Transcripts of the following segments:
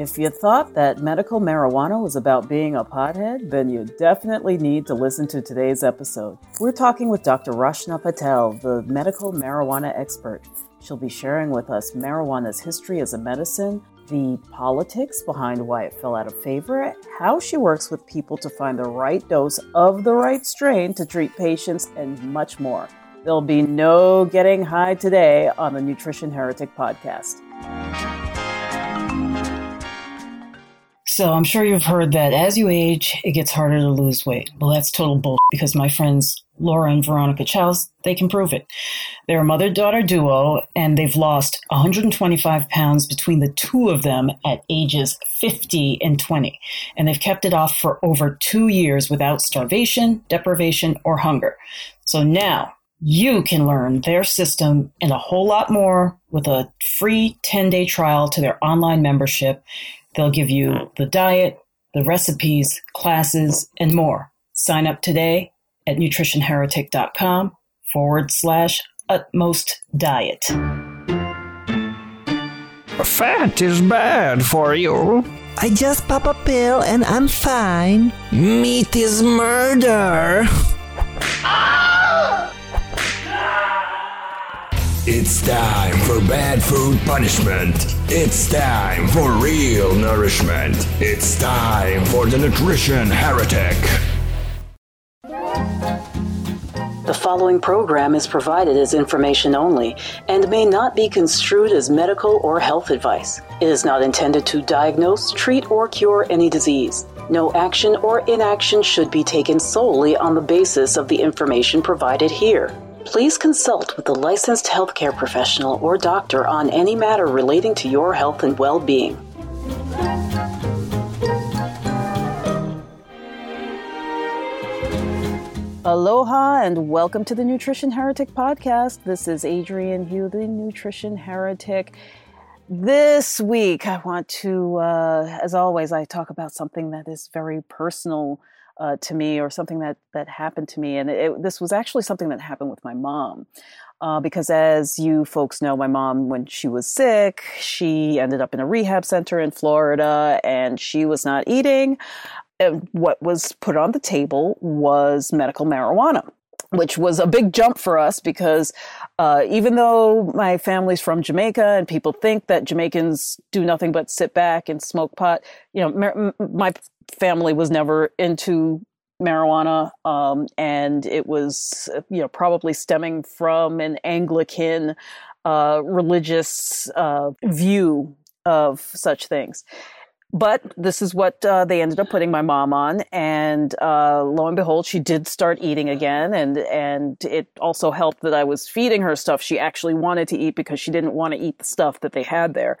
If you thought that medical marijuana was about being a pothead, then you definitely need to listen to today's episode. We're talking with Dr. Rachna Patel, the medical marijuana expert. She'll be sharing with us marijuana's history as a medicine, the politics behind why it fell out of favor, how she works with people to find the right dose of the right strain to treat patients, and much more. There'll be no getting high today on the Nutrition Heretic podcast. So I'm sure you've heard that as you age, it gets harder to lose weight. Well, that's total bull because my friends Laura and Veronica Chows, they can prove it. They're a mother-daughter duo and they've lost 125 pounds between the two of them at ages 50 and 20. And they've kept it off for over two years without starvation, deprivation, or hunger. So now you can learn their system and a whole lot more with a free 10 day trial to their online membership They'll give you the diet, the recipes, classes, and more. Sign up today at nutritionheretic.com forward slash utmost diet. Fat is bad for you. I just pop a pill and I'm fine. Meat is murder. Ah! It's time for bad food punishment. It's time for real nourishment. It's time for the nutrition heretic. The following program is provided as information only and may not be construed as medical or health advice. It is not intended to diagnose, treat, or cure any disease. No action or inaction should be taken solely on the basis of the information provided here. Please consult with a licensed healthcare professional or doctor on any matter relating to your health and well being. Aloha and welcome to the Nutrition Heretic podcast. This is Adrienne Hew, the Nutrition Heretic. This week, I want to, uh, as always, I talk about something that is very personal uh, to me or something that that happened to me. And it, this was actually something that happened with my mom uh, because as you folks know my mom when she was sick she ended up in a rehab center in florida and she was not eating. And what was put on the table was medical marijuana which was a big jump for us because uh, even though my family's from Jamaica and people think that Jamaicans do nothing but sit back and smoke pot, you know, my family was never into marijuana, um, and it was you know probably stemming from an Anglican uh, religious uh, view of such things. But this is what uh, they ended up putting my mom on, and uh, lo and behold, she did start eating again, and and it also helped that I was feeding her stuff she actually wanted to eat because she didn't want to eat the stuff that they had there.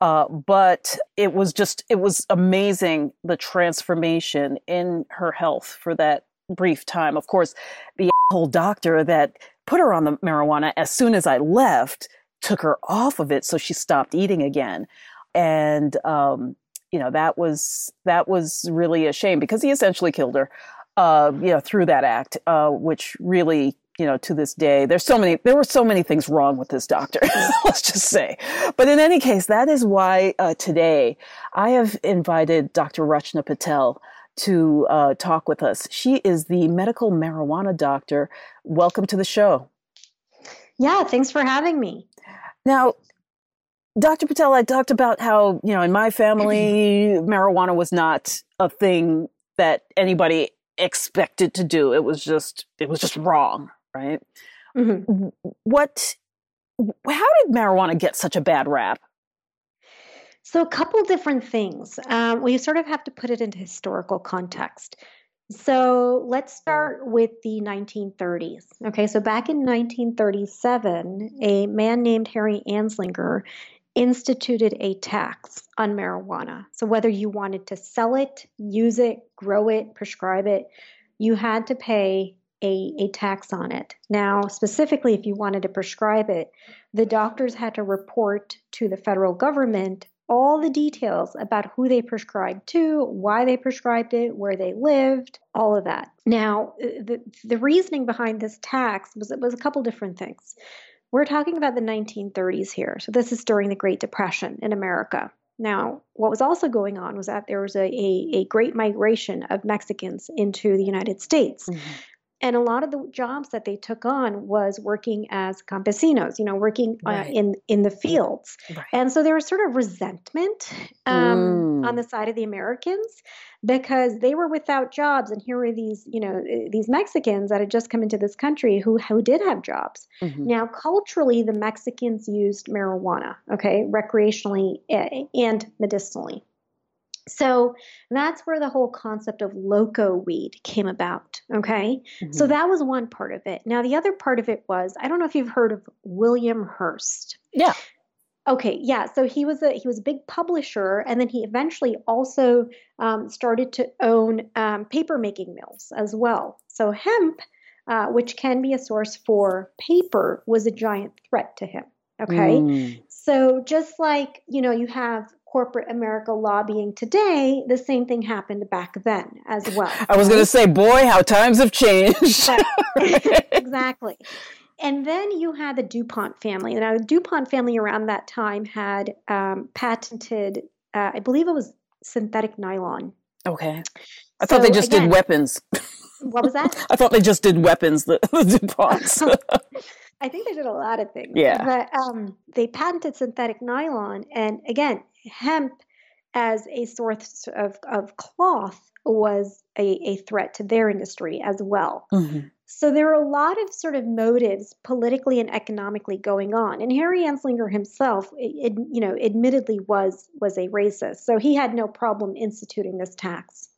Uh, but it was just, it was amazing the transformation in her health for that brief time. Of course, the whole doctor that put her on the marijuana as soon as I left took her off of it. So she stopped eating again. And, um, you know, that was, that was really a shame because he essentially killed her, uh, you know, through that act, uh, which really you know, to this day, there's so many, there were so many things wrong with this doctor, let's just say. But in any case, that is why uh, today I have invited Dr. Rachna Patel to uh, talk with us. She is the medical marijuana doctor. Welcome to the show. Yeah, thanks for having me. Now, Dr. Patel, I talked about how, you know, in my family, marijuana was not a thing that anybody expected to do. It was just, it was just wrong right? Mm-hmm. What, how did marijuana get such a bad rap? So, a couple different things. Um, we sort of have to put it into historical context. So, let's start with the 1930s. Okay, so back in 1937, a man named Harry Anslinger instituted a tax on marijuana. So, whether you wanted to sell it, use it, grow it, prescribe it, you had to pay a, a tax on it. Now, specifically, if you wanted to prescribe it, the doctors had to report to the federal government all the details about who they prescribed to, why they prescribed it, where they lived, all of that. Now, the, the reasoning behind this tax was it was a couple different things. We're talking about the 1930s here. So this is during the Great Depression in America. Now, what was also going on was that there was a, a, a great migration of Mexicans into the United States. Mm-hmm. And a lot of the jobs that they took on was working as campesinos, you know, working uh, in in the fields. Right. And so there was sort of resentment um, Mm. on the side of the Americans because they were without jobs, and here were these, you know, eh, these Mexicans that had just come into this country who who did have jobs. Mhm. Now, culturally, the Mexicans used marijuana, okay, recreationally eh, and medicinally. So that's where the whole concept of loco weed came about, okay? So Mhm. that was one part of it. Now, the other part of it was I don't know if you've heard of William Hearst. Yeah. Okay, yeah. So he was a he was a big publisher, and then he eventually also um, started to own um, paper making mills as well. So hemp, uh, which can be a source for paper, was a giant threat to him. Okay, Mm. So just like you know you have corporate America lobbying today, the same thing happened back then as well. I was going to say, boy, how times have changed. exactly. And then you had the DuPont family. Now, the DuPont family around that time had um, patented, uh, I believe it was synthetic nylon. okay. I thought they just again- did weapons. What was that? I thought they just did weapons, the, the DuPonts. I think they did a lot of things. Yeah. But um, they patented synthetic nylon. And again, hemp as a source of, of cloth was a, a threat to their industry as well. Mhm. So there are a lot of sort of motives politically and economically going on. And Harry Anslinger himself, it, you know, admittedly was was a racist. So he had no problem instituting this tax.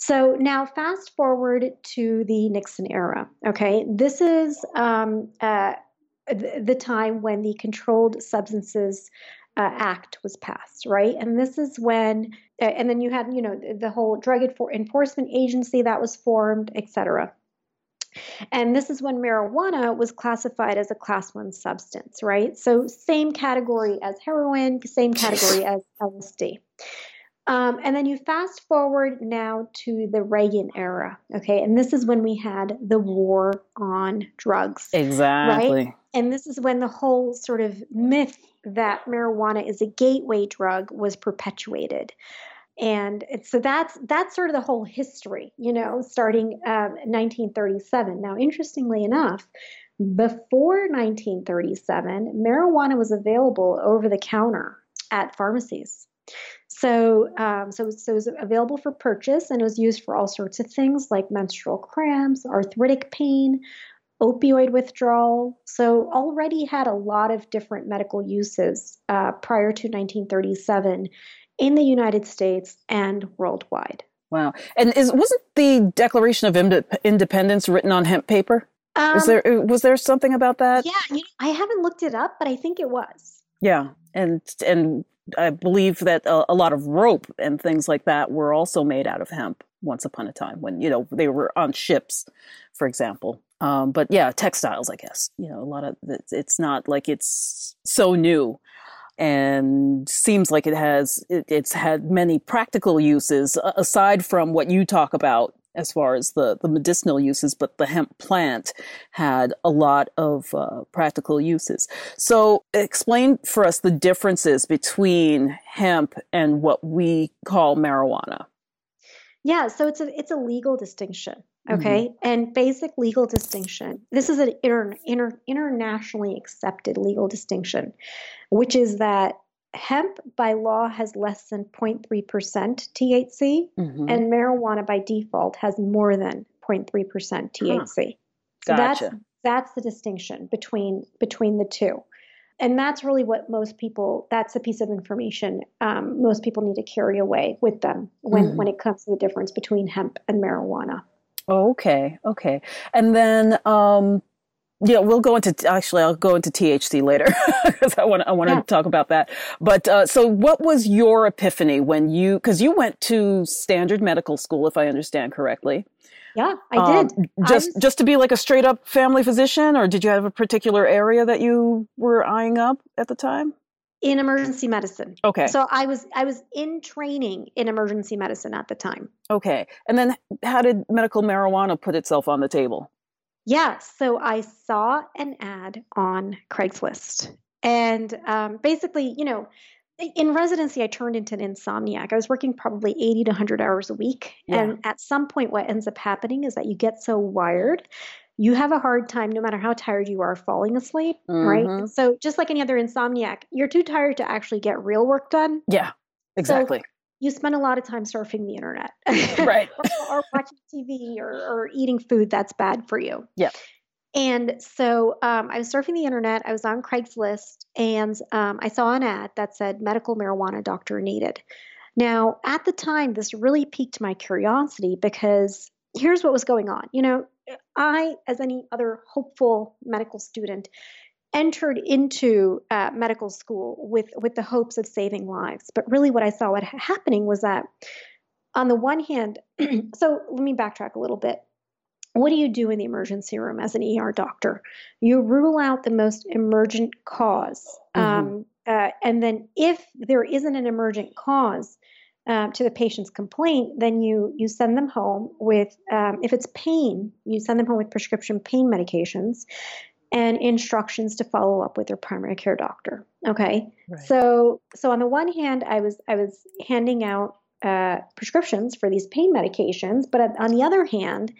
So now fast forward to the Nixon era. Okay, this is um, uh, the, the time when the Controlled Substances uh, Act was passed, right? And this is when, uh, and then you had, you know, the, the whole Drug Enfor- Enforcement Agency that was formed, et cetera. And this is when marijuana was classified as a class one substance, right? So, same category as heroin, same category as LSD. Um, and then you fast forward now to the Reagan era, okay? And this is when we had the war on drugs. Exactly. And this is when the whole sort of myth that marijuana is a gateway drug was perpetuated. And so that's that's sort of the whole history, you know, starting um, 1937. Now, interestingly enough, before 1937, marijuana was available over the counter at pharmacies. So, um, so, so it was available for purchase, and it was used for all sorts of things like menstrual cramps, arthritic pain, opioid withdrawal. So already had a lot of different medical uses uh, prior to 1937 in the United States and worldwide. Wow. And is wasn't the Declaration of Inde- Independence written on hemp paper? Um, Is there was there something about that? Yeah, you know, I haven't looked it up, but I think it was. Yeah, and and I believe that a, a lot of rope and things like that were also made out of hemp once upon a time when you know they were on ships, for example. Um, but yeah, textiles, I guess. You know, a lot of it's, not like it's so new, and seems like it has it, it's had many practical uses aside from what you talk about as far as the, the medicinal uses, but the hemp plant had a lot of uh, practical uses. So, explain for us the differences between hemp and what we call marijuana. Yeah, so it's a it's a legal distinction, okay, and basic legal distinction. This is an inter, inter, internationally accepted legal distinction, which is that hemp by law has less than 0.3% THC, Mhm. and marijuana by default has more than 0.3% THC. So that's Gotcha. that's the distinction between between the two. And that's really what most people that's a piece of information um, most people need to carry away with them when Mhm. when it comes to the difference between hemp and marijuana. Okay, okay. And then, um, yeah, we'll go into actually, I'll go into THC later because I want I want Yeah. to talk about that. But uh, so, what was your epiphany when you because you went to standard medical school, if I understand correctly? Yeah, I Um, did. Just just to be like a straight up family physician, or did you have a particular area that you were eyeing up at the time? in emergency medicine. Okay, So I was I was in training in emergency medicine at the time. okay. And then, how did medical marijuana put itself on the table? Yeah, so I saw an ad on Craigslist. And um, basically, you know, in residency, I turned into an insomniac. I was working probably 80 to 100 hours a week. Yeah. And at some point, what ends up happening is that you get so wired, you have a hard time, no matter how tired you are, falling asleep, right? Mhm. So, just like any other insomniac, you're too tired to actually get real work done. Yeah, exactly. You spend a lot of time surfing the internet, Right. or, or watching TV or, or eating food that's bad for you. Yeah. And so um, I was surfing the internet. I was on Craigslist, and um, I saw an ad that said medical marijuana doctor needed. Now, at the time, this really piqued my curiosity because here's what was going on. You know, I, as any other hopeful medical student, entered into uh, medical school with with the hopes of saving lives. But really, what I saw what happening was that, on the one hand, so let me backtrack a little bit. What do you do in the emergency room as an ER doctor? You rule out the most emergent cause, Mhm. um, uh, and then if there isn't an emergent cause, um, to the patient's complaint, then you you send them home with um, if it's pain, you send them home with prescription pain medications and instructions to follow up with their primary care doctor. Okay, Right. so so on the one hand, I was I was handing out uh, prescriptions for these pain medications, but on the other hand,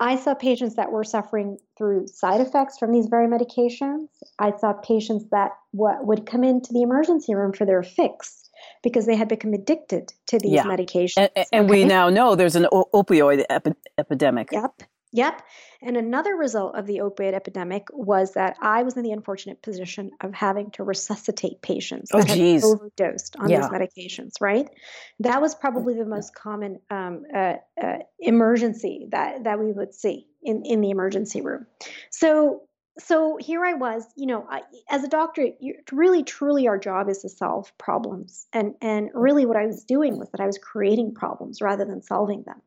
I saw patients that were suffering through side effects from these very medications. I saw patients that w- would come into the emergency room for their fix because they had become addicted to these Yeah. medications. and, and we now know there's an opioid epi- epidemic. Yep. Yep. And another result of the opioid epidemic was that I was in the unfortunate position of having to resuscitate patients Oh, that had geez. overdosed on Yeah. these medications, right? That was probably the most common um, uh, uh, emergency that, that we would see in, in the emergency room. So so here I was, you know, I, as a doctor, you, really, truly, our job is to solve problems, and and really, what I was doing was that I was creating problems rather than solving them.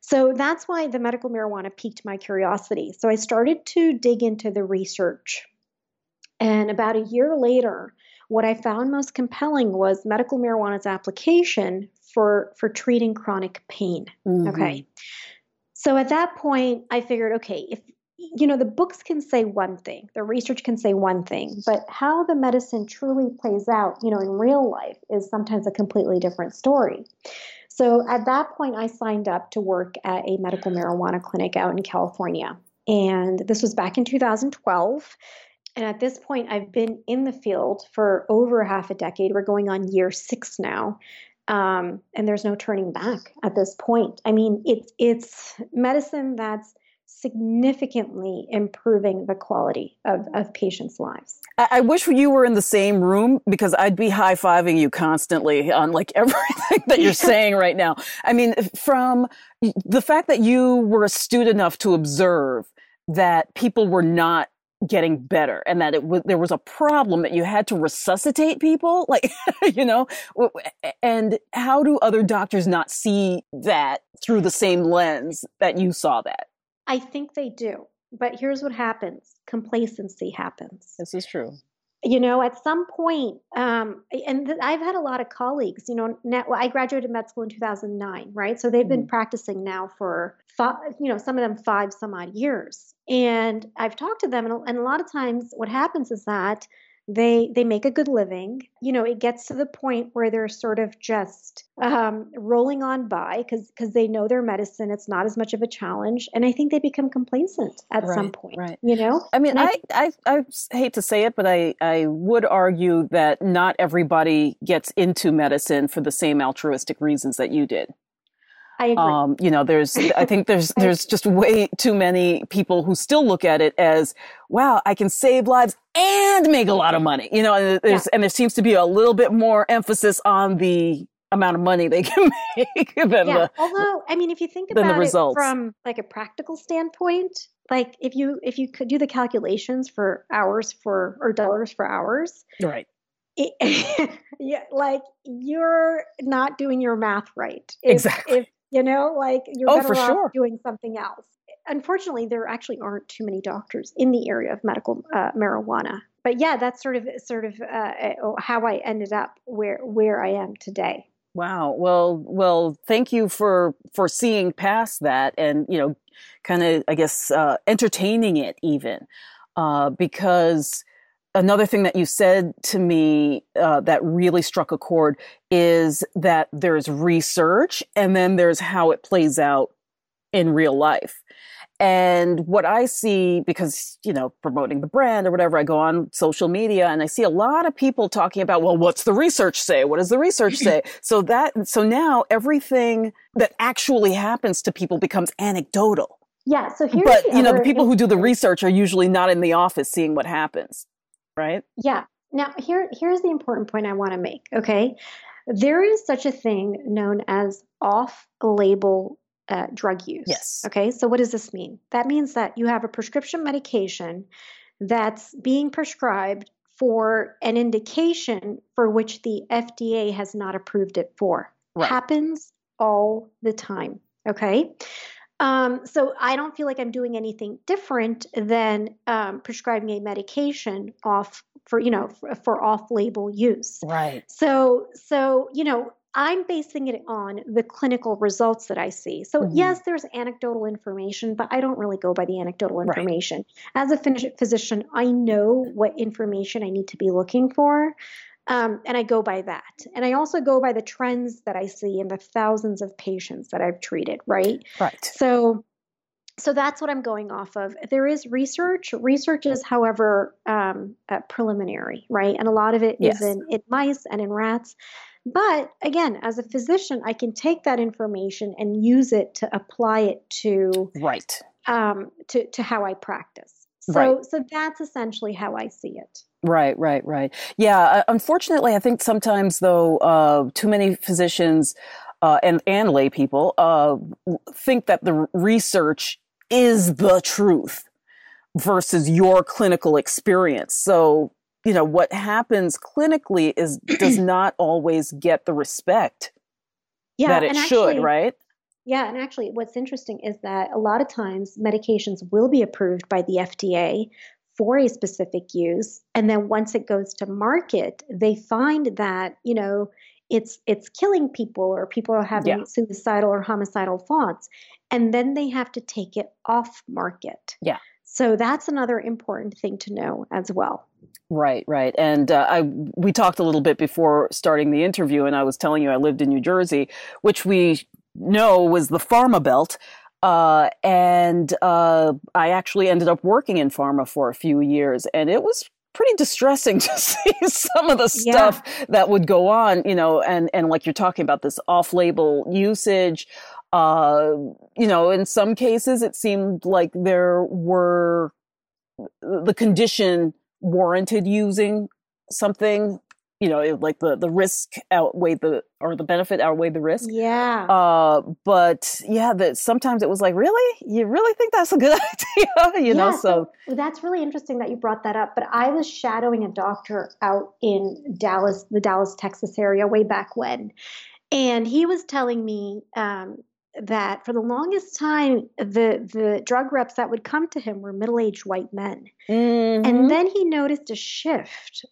So that's why the medical marijuana piqued my curiosity. So I started to dig into the research. And about a year later, what I found most compelling was medical marijuana's application for, for treating chronic pain. Mhm. Okay. So at that point, I figured, okay, if you know, the books can say one thing, the research can say one thing, but how the medicine truly plays out, you know, in real life is sometimes a completely different story. So at that point, I signed up to work at a medical marijuana clinic out in California. And this was back in 2012. And at this point, I've been in the field for over half a decade. We're going on year six now. Um, and there's no turning back at this point. I mean, it's it's medicine that's significantly improving the quality of, of patients' lives. I, I wish you were in the same room because I'd be high fiving you constantly on like everything that you're saying right now. I mean, from the fact that you were astute enough to observe that people were not getting better and that it was there was a problem that you had to resuscitate people like you know and how do other doctors not see that through the same lens that you saw that I think they do. But here's what happens complacency happens. this is true You know, at some point, um, and th- I've had a lot of colleagues, you know, net, well, I graduated med school in 2009, right? So they've been practicing now for, five, you know, some of them five some odd years. And I've talked to them, and, and a lot of times what happens is that they they make a good living you know it gets to the point where they're sort of just um, rolling on by because because they know their medicine it's not as much of a challenge and i think they become complacent at some point right. you know I mean, I I hate to say it, but I, I would argue that not everybody gets into medicine for the same altruistic reasons that you did. I agree Um, you know, there's, I think there's, there's just way too many people who still look at it as, wow, I can save lives and make a lot of money. You know, and there's, and there seems to be a little bit more emphasis on the amount of money they can make than yeah the, although i mean if you think about it from like a practical standpoint like if you if you could do the calculations for hours for or dollars for hours right. it, yeah, like you're not doing your math right. If, Exactly. If you know, like you're Oh, better off sure. doing something else. Unfortunately, there actually aren't too many doctors in the area of medical uh, marijuana. But yeah, that's sort of sort of uh, uh, how I ended up where where I am today. Wow. Well, well, thank you for for seeing past that and, you know, kind of I guess uh entertaining it even. Uh because another thing that you said to me uh, that really struck a chord is that there's research and then there's how it plays out in real life. And what I see, because, you know, promoting the brand or whatever, I go on social media and I see a lot of people talking about, well, what's the research say? What does the research say? so that, so now everything that actually happens to people becomes anecdotal. Yeah. So here's but you know, the people who do the research are usually not in the office seeing what happens, right? Yeah. Now here here's the important point I want to make. Okay, there is such a thing known as off-label uh, drug use. Yes. Okay. So what does this mean? That means that you have a prescription medication that's being prescribed for an indication for which the FDA has not approved it for. Right. Happens all the time. Okay. Um, so I don't feel like I'm doing anything different than um, prescribing a medication off for you know for, for off-label use. Right. So so you know I'm basing it on the clinical results that I see. So mm-hmm. yes, there's anecdotal information, but I don't really go by the anecdotal information. Right. As a physician, I know what information I need to be looking for. Um, and I go by that. And I also go by the trends that I see in the thousands of patients that I've treated, right? Right. So so that's what I'm going off of. There is research. Research is, however, um, uh, preliminary, right? And a lot of it yes. is in, in mice and in rats. But again, as a physician, I can take that information and use it to apply it to right um, to to how I practice. So right. so that's essentially how I see it. Right, right, right. Yeah. Unfortunately, I think sometimes though, uh, too many physicians uh, and and lay people uh, think that the research is the truth versus your clinical experience. So you know what happens clinically is does not always get the respect yeah, that it should, right? Yeah, and actually, what's interesting is that a lot of times medications will be approved by the FDA for a specific use and then once it goes to market they find that you know it's it's killing people or people are having yeah. suicidal or homicidal thoughts and then they have to take it off market. Yeah. So that's another important thing to know as well. Right, right, and uh, I we talked a little bit before starting the interview, and I was telling you I lived in New Jersey, which we know was the pharma belt, uh, and uh, I actually ended up working in pharma for a few years, and it was pretty distressing to see some of the stuff yeah. that would go on, you know, and and like you're talking about this off-label usage. Uh, you know, in some cases, it seemed like there were the condition warranted using something you know, like the the risk outweighed the or the benefit outweighed the risk. Yeah. Uh, but yeah, that sometimes it was like, really, you really think that's a good idea? you yeah, know, so. so that's really interesting that you brought that up. But I was shadowing a doctor out in Dallas, the Dallas, Texas area, way back when, and he was telling me. Um, that for the longest time the the drug reps that would come to him were middle-aged white men mm-hmm. and then he noticed a shift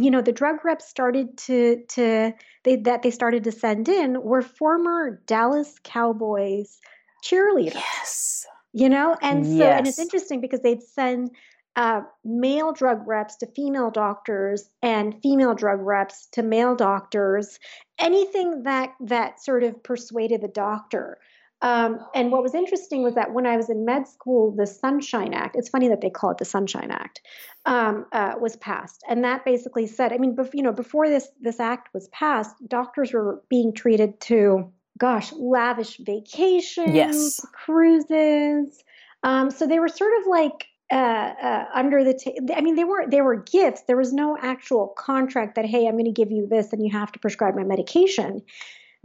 you know the drug reps started to to they that they started to send in were former Dallas Cowboys cheerleaders. Yes. You know, and so yes. and it's interesting because they'd send uh, male drug reps to female doctors and female drug reps to male doctors. Anything that that sort of persuaded the doctor um, and what was interesting was that when I was in med school, the Sunshine Act, it's funny that they call it the Sunshine Act, um, uh, was passed. And that basically said, I mean, bef- you know, before this, this act was passed, doctors were being treated to, gosh, lavish vacations, yes. cruises. Um, so they were sort of like uh, uh, under the ta- I mean they were they were gifts. There was no actual contract that hey I'm going to give you this and you have to prescribe my medication.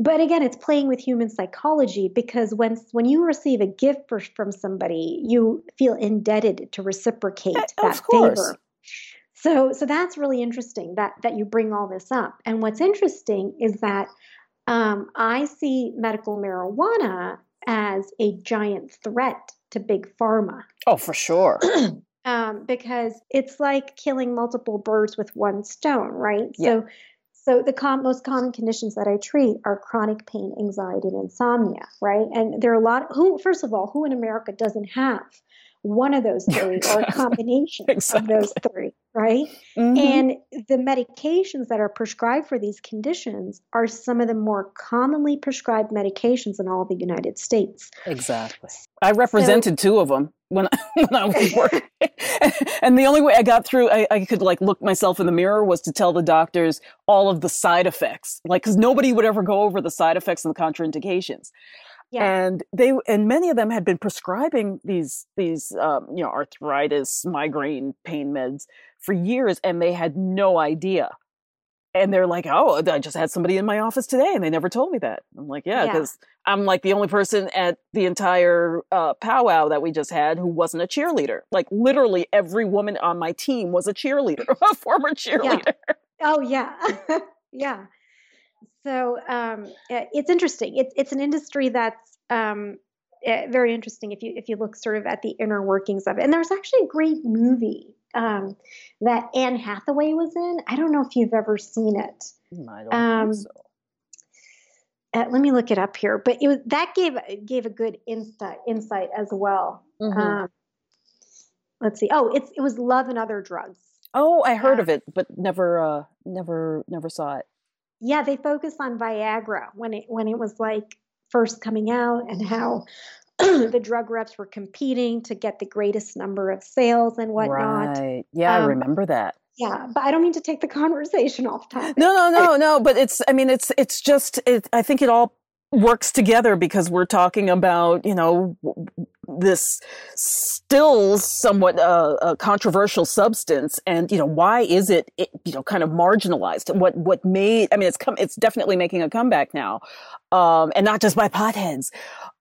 But again, it's playing with human psychology because when when you receive a gift for, from somebody, you feel indebted to reciprocate uh, that favor. So so that's really interesting that that you bring all this up. And what's interesting is that um, I see medical marijuana as a giant threat to big pharma. Oh, for sure. um, because it's like killing multiple birds with one stone, right? Yeah. So so the com- most common conditions that I treat are chronic pain, anxiety, and insomnia, right? And there are a lot. Who, first of all, who in America doesn't have one of those three or a combination exactly. of those three? right? Mhm. And the medications that are prescribed for these conditions are some of the more commonly prescribed medications in all the United States. Exactly. I represented two of them when I, when I was working, and the only way I got through, I, I could like look myself in the mirror, was to tell the doctors all of the side effects, like because nobody would ever go over the side effects and the contraindications. Yeah. And they and many of them had been prescribing these these um, you know arthritis, migraine, pain meds for years, and they had no idea. And they're like, "Oh, I just had somebody in my office today, and they never told me that." I'm like, "Yeah, Yeah. I'm like the only person at the entire uh, powwow that we just had who wasn't a cheerleader. Like literally every woman on my team was a cheerleader, a former cheerleader. Oh yeah, yeah. So um, it's interesting. It's it's an industry that's um, eh, very interesting if you if you look sort of at the inner workings of it. And there's actually a great movie um, that Anne Hathaway was in. I don't know if you've ever seen it. Hmm, I don't Um, think so. Uh, let me look it up here. But it was that gave gave a good insight insight as well. Mhm. Um, let's see. Oh, it's it was Love and Other Drugs. oh, I heard yeah. of it, but never, uh, never, never saw it. yeah, they focus on Viagra when it when it was like first coming out and how the drug reps were competing to get the greatest number of sales and whatnot. Right? Yeah, I Um, remember that. Yeah, but I don't mean to take the conversation off topic. No, no, no, no. But it's, I mean, it's, it's just, it, I think it all works together because we're talking about, you know, this still somewhat uh, a controversial substance. And, you know, why is it, it, you know, kind of marginalized? What, what made, I mean, it's come, it's definitely making a comeback now. Um, and not just by potheads.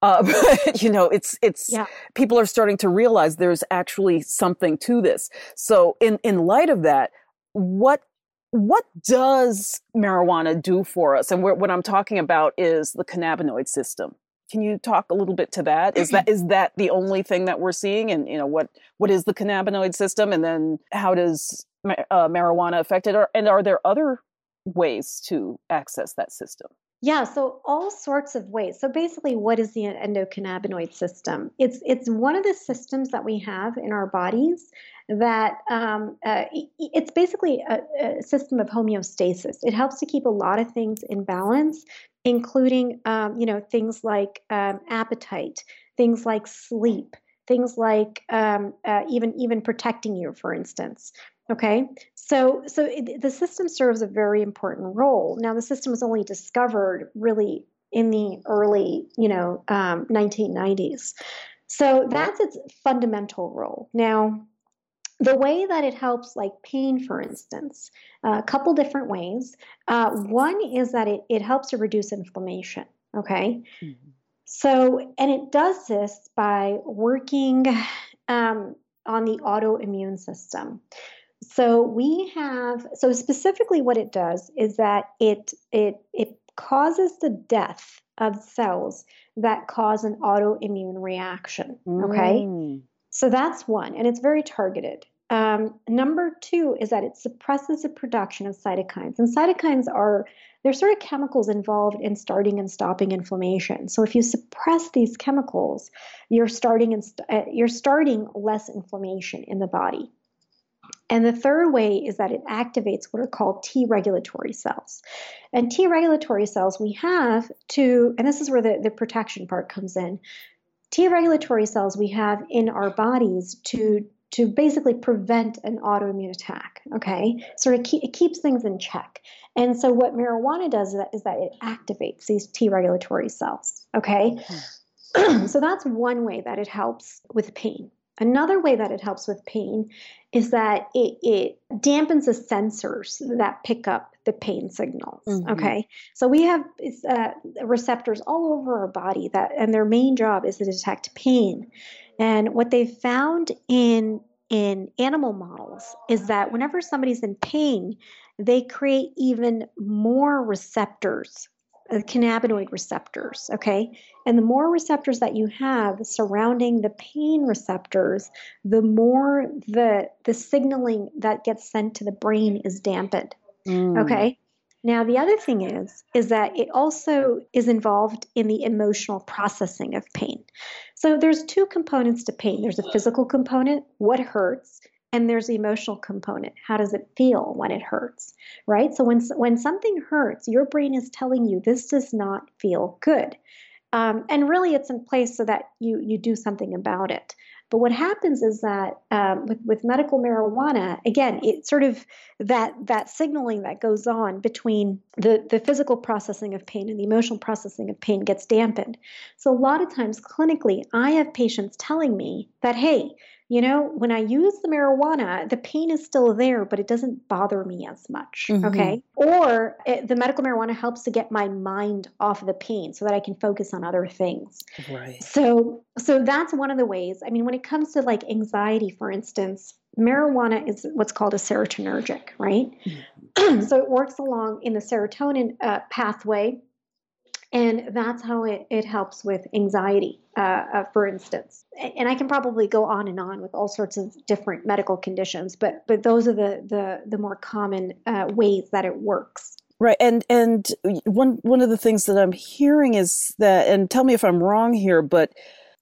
Uh, but, you know, it's, it's, Yeah. people are starting to realize there's actually something to this. So in, in light of that, what what does marijuana do for us? And what I'm talking about is the cannabinoid system. Can you talk a little bit to that? Is that is that the only thing that we're seeing? And you know what what is the cannabinoid system? And then how does uh, marijuana affect it? Or, and are there other ways to access that system? Yeah, so all sorts of ways. So basically, what is the endocannabinoid system? It's it's one of the systems that we have in our bodies that um, uh, it's basically a, a system of homeostasis. It helps to keep a lot of things in balance, including um, you know things like um, appetite, things like sleep, things like um, uh, even even protecting you, for instance. Okay, so so it, the system serves a very important role. Now the system was only discovered really in the early, you know, um, 1990s. So that's its fundamental role. Now, the way that it helps, like pain, for instance, uh, a couple different ways. Uh, one is that it, it helps to reduce inflammation. Okay. So, and it does this by working um, on the autoimmune system. So we have so specifically what it does is that it it it causes the death of cells that cause an autoimmune reaction. Okay. Mm. So that's one, and it's very targeted. Um, number two is that it suppresses the production of cytokines, and cytokines are they're sort of chemicals involved in starting and stopping inflammation. So if you suppress these chemicals, you're starting and st- uh, you're starting less inflammation in the body. And the third way is that it activates what are called T regulatory cells. And T regulatory cells we have to, and this is where the, the protection part comes in. T regulatory cells we have in our bodies to to basically prevent an autoimmune attack. Okay, so it, keep, it keeps things in check. And so what marijuana does is that, is that it activates these T regulatory cells. Okay, so that's one way that it helps with pain. Another way that it helps with pain is that it, it dampens the sensors that pick up the pain signals. Mhm. Okay, so we have uh, receptors all over our body that, and their main job is to detect pain. And what they've found in in animal models is that whenever somebody's in pain, they create even more receptors, uh, cannabinoid receptors. Okay, and the more receptors that you have surrounding the pain receptors, the more the the signaling that gets sent to the brain is dampened. Mm. Okay. Now the other thing is is that it also is involved in the emotional processing of pain. So there's two components to pain. There's a physical component, what hurts, and there's the emotional component. How does it feel when it hurts, right? So when when something hurts, your brain is telling you this does not feel good, um, and really it's in place so that you you do something about it. But what happens is that um, with with medical marijuana, again, it's sort of that that signaling that goes on between the the physical processing of pain and the emotional processing of pain gets dampened. So a lot of times clinically, I have patients telling me that, hey, you know, when I use the marijuana, the pain is still there, but it doesn't bother me as much. Mm-hmm. Okay. Or it, the medical marijuana helps to get my mind off of the pain so that I can focus on other things. Right. So, so that's one of the ways. I mean, when it comes to like anxiety, for instance, marijuana is what's called a serotonergic, right? Mm-hmm. so it works along in the serotonin uh, pathway and that's how it, it helps with anxiety, uh, uh, for instance. And I can probably go on and on with all sorts of different medical conditions, but but those are the the, the more common uh, ways that it works. Right, and and one one of the things that I'm hearing is that, and tell me if I'm wrong here, but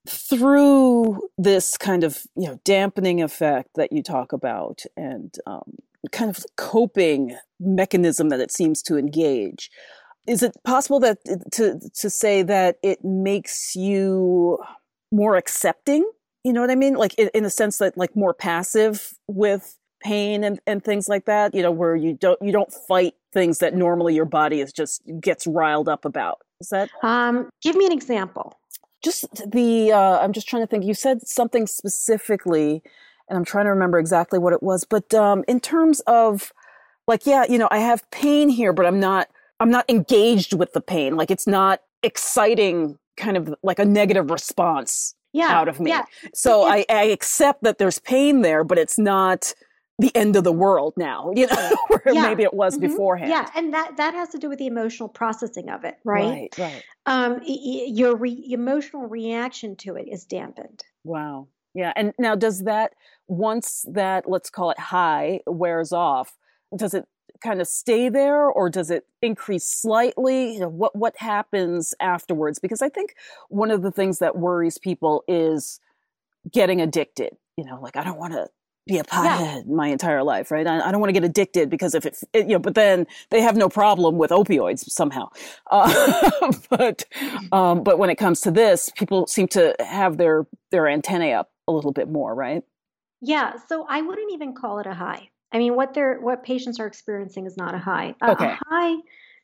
through this kind of you know dampening effect that you talk about, and um, kind of coping mechanism that it seems to engage, is it possible that to to say that it makes you more accepting? You know what i mean? Like in, in a sense that like more passive with pain and, and things like that you know where you don't you don't fight things that normally your body is just gets riled up about. Is that? Um give me an example. Just the uh i'm just trying to think. You said something specifically and i'm trying to remember exactly what it was but um in terms of like yeah you know i have pain here but i'm not I'm not engaged with the pain. Like it's not exciting, kind of like a negative response yeah, out of me. Yeah. So I, I accept that there's pain there, but it's not the end of the world now, you know, where yeah. maybe it was mm-hmm. beforehand. Yeah, and that that has to do with the emotional processing of it, right? Right, right. Um, your re- emotional reaction to it is dampened. Wow. Yeah, and now does that once that let's call it high wears off, does it kind of stay there or does it increase slightly? You know, what what happens afterwards? Because I think one of the things that worries people is getting addicted. You know, like I don't want to be a pothead yeah. my entire life, right? I, I don't want to get addicted because if it, it, you know, but then they have no problem with opioids somehow. Uh, but um, but when it comes to this, people seem to have their their antennae up a little bit more, right? Yeah. So I wouldn't even call it a high. I mean, what they're what patients are experiencing is not a high. Okay. A high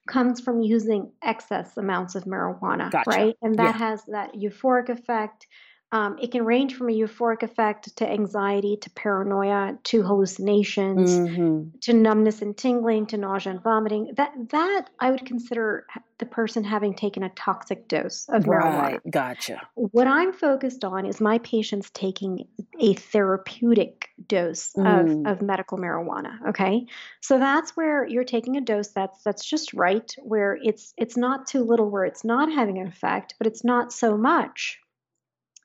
comes from using excess amounts of marijuana, gotcha. right? And that yeah. has that euphoric effect. Um, it can range from a euphoric effect to anxiety to paranoia to hallucinations mm-hmm. to numbness and tingling to nausea and vomiting. That that I would consider the person having taken a toxic dose of right. marijuana. Gotcha. What I'm focused on is my patients taking a therapeutic dose mm. of, of medical marijuana. Okay, so that's where you're taking a dose that's that's just right, where it's it's not too little, where it's not having an effect, but it's not so much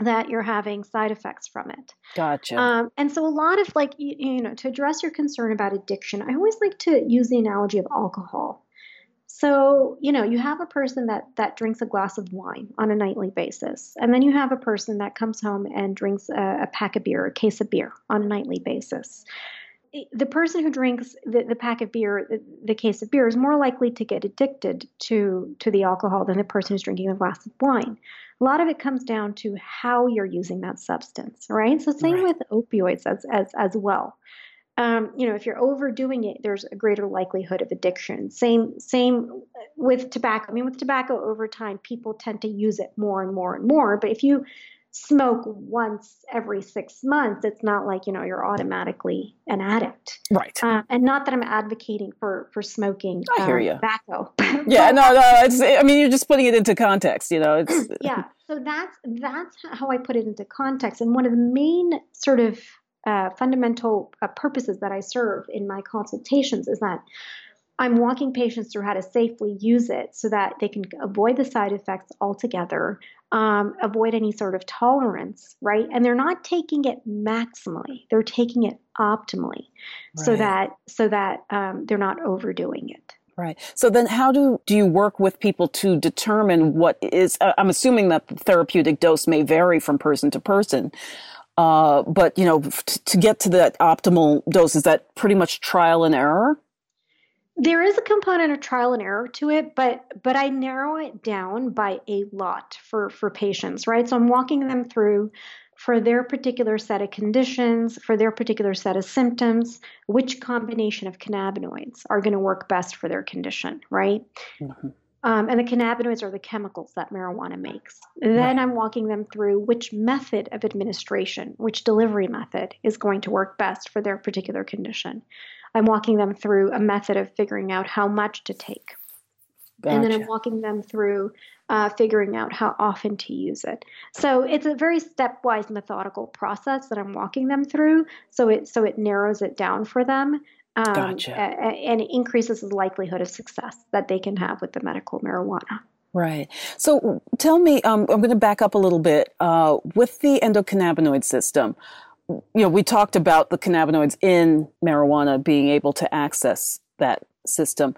that you're having side effects from it. Gotcha. Um, and so a lot of like you, you, know to address your concern about addiction, I always like to use the analogy of alcohol. So you know you have a person that that drinks a glass of wine on a nightly basis, and then you have a person that comes home and drinks a, a pack of beer, a case of beer on a nightly basis the person who drinks the, the pack of beer, the, the, case of beer, is more likely to get addicted to to the alcohol than the person who's drinking a glass of wine. A lot of it comes down to how you're using that substance, right? So same right. with opioids as as as well. Um, you know, if you're overdoing it, there's a greater likelihood of addiction. Same same with tobacco. I mean, with tobacco, over time, people tend to use it more and more and more. But if you smoke once every six months, it's not like you know you're automatically an addict, right? Uh, and not that I'm advocating for for smoking. I hear um, you. Tobacco. yeah, no, no. It's. I mean, you're just putting it into context. You know, it's. yeah. So that's that's how I put it into context, and one of the main sort of uh, fundamental uh, purposes that I serve in my consultations is that I'm walking patients through how to safely use it so that they can avoid the side effects altogether, um, avoid any sort of tolerance, right? And they're not taking it maximally; they're taking it optimally, right. so that so that um, they're not overdoing it. Right. So then, how do do you work with people to determine what is? Uh, I'm assuming that the therapeutic dose may vary from person to person. Uh, but you know, f- to get to that optimal dose, is that pretty much trial and error? There is a component of trial and error to it, but but I narrow it down by a lot for for patients, right? So I'm walking them through for their particular set of conditions, for their particular set of symptoms, which combination of cannabinoids are going to work best for their condition, right? Mm-hmm. Um, and the cannabinoids are the chemicals that marijuana makes. Then. I'm walking them through which method of administration, which delivery method is going to work best for their particular condition. I'm walking them through a method of figuring out how much to take. Gotcha. And then I'm walking them through uh, figuring out how often to use it. So it's a very stepwise, methodical process that I'm walking them through. So it so it narrows it down for them. Um, gotcha. and it increases the likelihood of success that they can have with the medical marijuana. Right. So tell me, um, I'm going to back up a little bit. Uh, with the endocannabinoid system, you know, we talked about the cannabinoids in marijuana being able to access that system.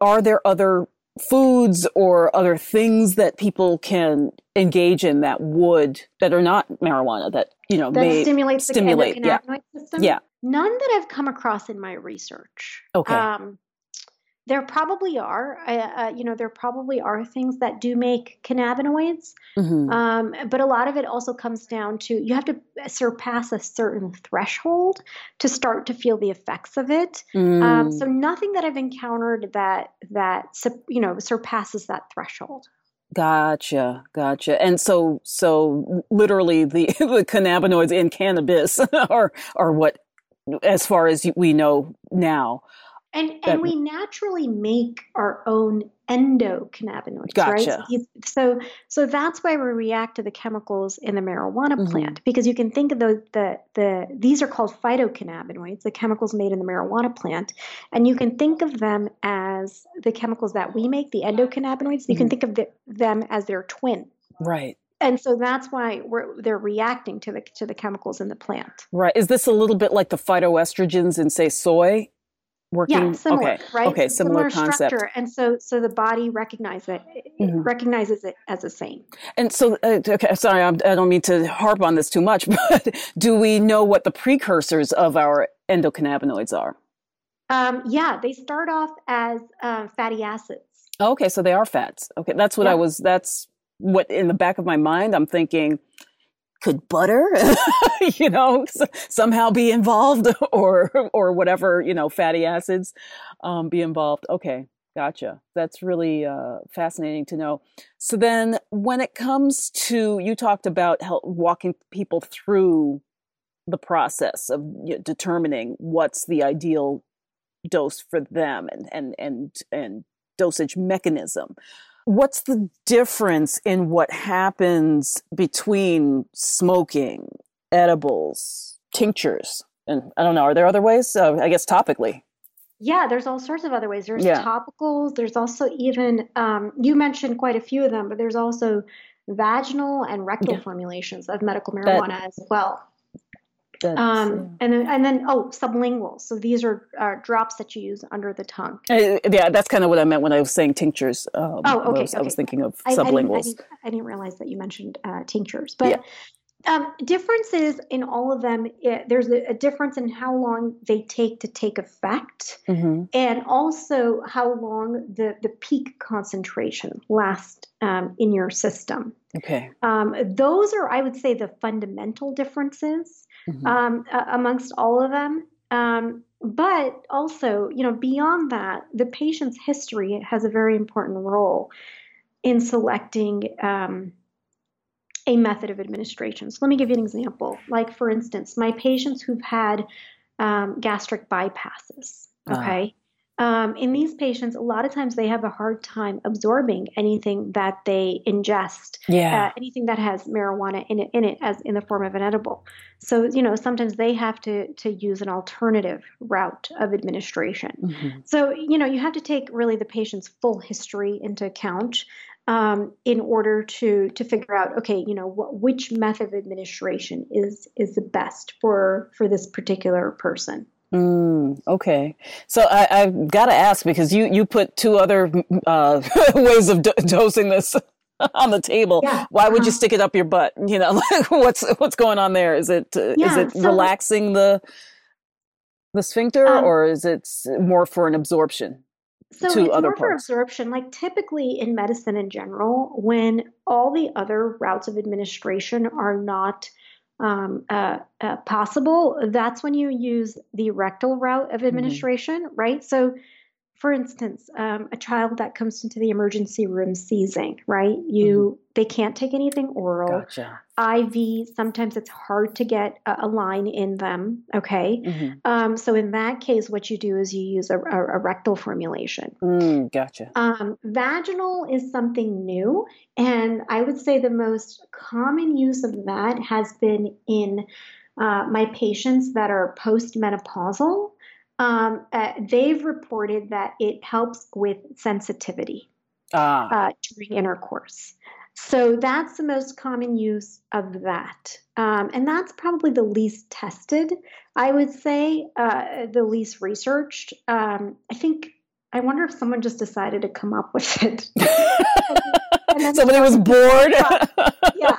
Are there other foods or other things that people can engage in that would that are not marijuana that you know that may stimulate stimulate the yeah. system? Yeah, none that I've come across in my research. Okay. Um, there probably are, uh, you know, there probably are things that do make cannabinoids, mm-hmm. um, but a lot of it also comes down to you have to surpass a certain threshold to start to feel the effects of it. Um, mm. Um, so nothing that I've encountered that that you know surpasses that threshold. Gotcha, gotcha. And so, so literally, the the cannabinoids in cannabis are are what, as far as we know now, and and we naturally make our own endocannabinoids, gotcha. right? So so that's why we react to the chemicals in the marijuana mm-hmm. plant because you can think of the, the the these are called phytocannabinoids, the chemicals made in the marijuana plant, and you can think of them as the chemicals that we make, the endocannabinoids. You mm-hmm. can think of the, them as their twin. Right and so that's why they're reacting to the to the chemicals in the plant. Right. Is this a little bit like the phytoestrogens in say soy? Working yeah, similar, okay right okay similar, similar concept structure. and so so the body recognizes it, mm-hmm. recognizes it as the same and so uh, okay sorry I'm, i do not mean to harp on this too much but do we know what the precursors of our endocannabinoids are um, yeah they start off as uh, fatty acids okay so they are fats okay that's what yeah. i was that's what in the back of my mind i'm thinking could butter, you know, somehow be involved or, or whatever, you know, fatty acids, um, be involved. Okay. Gotcha. That's really uh, fascinating to know. So then, when it comes to you talked about help walking people through the process of you know, determining what's the ideal dose for them and and and and dosage mechanism. What's the difference in what happens between smoking, edibles, tinctures? And I don't know, are there other ways? Uh, I guess topically. Yeah, there's all sorts of other ways. There's yeah. topicals. There's also even, um, you mentioned quite a few of them, but there's also vaginal and rectal yeah. formulations of medical marijuana that, as well um, and then and then oh sublingual so these are uh, drops that you use under the tongue uh, yeah that's kind of what i meant when i was saying tinctures um, oh okay I was, okay. I was thinking of I, sublinguals I didn't, didn't, I didn't, realize that you mentioned uh, tinctures but yeah. Um, differences in all of them. It, there's a, a, difference in how long they take to take effect, mm-hmm. and also how long the the peak concentration lasts um, in your system. Okay. Um, those are, I would say, the fundamental differences mm-hmm. um, uh, amongst all of them. Um, but also, you know, beyond that, the patient's history has a very important role in selecting um, a method of administration. So let me give you an example. Like, for instance, my patients who've had um, gastric bypasses, ah. okay? Um, in these patients, a lot of times they have a hard time absorbing anything that they ingest, yeah. Uh, anything that has marijuana in it, in it as in the form of an edible. So you know sometimes they have to to use an alternative route of administration. Mm-hmm. So you know you have to take really the patient's full history into account um, in order to to figure out okay you know what, which method of administration is is the best for for this particular person. Mm, okay, so I, have got to ask because you you put two other uh, ways of do- dosing this. on the table. Yeah. Why would you Uh-huh. stick it up your butt? You know, like what's what's going on there? Is it uh, is it so- relaxing the the sphincter, Um, or is it more for an absorption? So to it's other more for absorption. Like typically in medicine in general, when all the other routes of administration are not um, uh, uh, possible, that's when you use the rectal route Mm-hmm. of administration, right? So, for instance, um, a child that comes into the emergency room seizing, right? You they can't take anything oral. Mm-hmm. Gotcha. IV. Sometimes it's hard to get a, a line in them. Okay. Mhm. Um, so in that case, what you do is you use a, a, a rectal formulation. Mm, gotcha. Um, vaginal is something new, and I would say the most common use of that has been in uh, my patients that are postmenopausal. Um, uh, they've reported that it helps with sensitivity Ah, uh, during intercourse. So that's the most common use of that. Um, and that's probably the least tested, I would say, uh, the least researched. Um, I think, I wonder if someone just decided to come up with it. somebody was bored. yeah.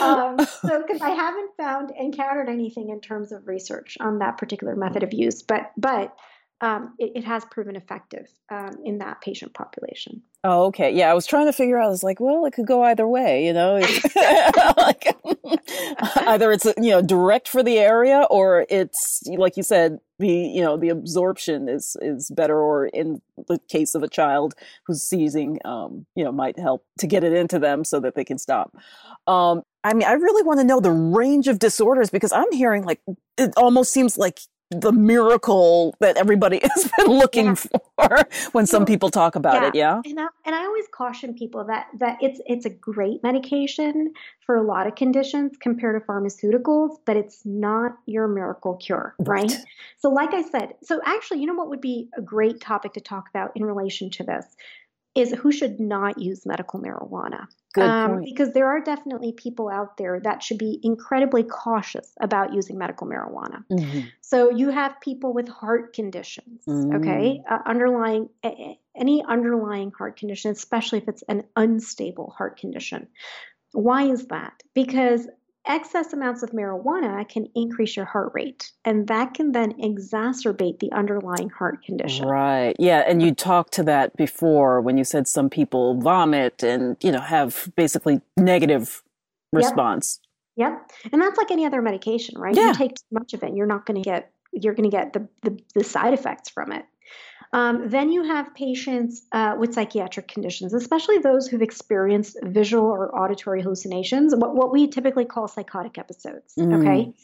um, so, because I haven't found encountered anything in terms of research on that particular method of use, but but um, it, it has proven effective um, in that patient population. Oh, okay. Yeah, I was trying to figure out. I was like, well, it could go either way, you know. Like, either it's you know direct for the area, or it's like you said, the you know the absorption is is better, or in the case of a child who's seizing, um, you know, might help to get it into them so that they can stop. I mean, I really want to know the range of disorders because I'm hearing like it almost seems like the miracle that everybody has been looking Yeah. for when some people talk about yeah. it. Yeah. And I, and I always caution people that that it's it's a great medication for a lot of conditions compared to pharmaceuticals, but it's not your miracle cure, right? Right. So, like I said, so actually, you know what would be a great topic to talk about in relation to this is who should not use medical marijuana. Good Um, point. because there are definitely people out there that should be incredibly cautious about using medical marijuana. Mhm. So you have people with heart conditions, okay, uh, underlying any underlying heart condition, especially if it's an unstable heart condition. Why is that? Because excess amounts of marijuana can increase your heart rate, and that can then exacerbate the underlying heart condition. Right. Yeah. And you talked to that before when you said some people vomit and, you know, have basically negative response. Yep. And that's like any other medication, right? Yeah. You take too much of it, you're not going to get you're going to get the, the the side effects from it. Um, then you have patients uh, with psychiatric conditions, especially those who've experienced visual or auditory hallucinations, what, what we typically call psychotic episodes. Mm. Okay.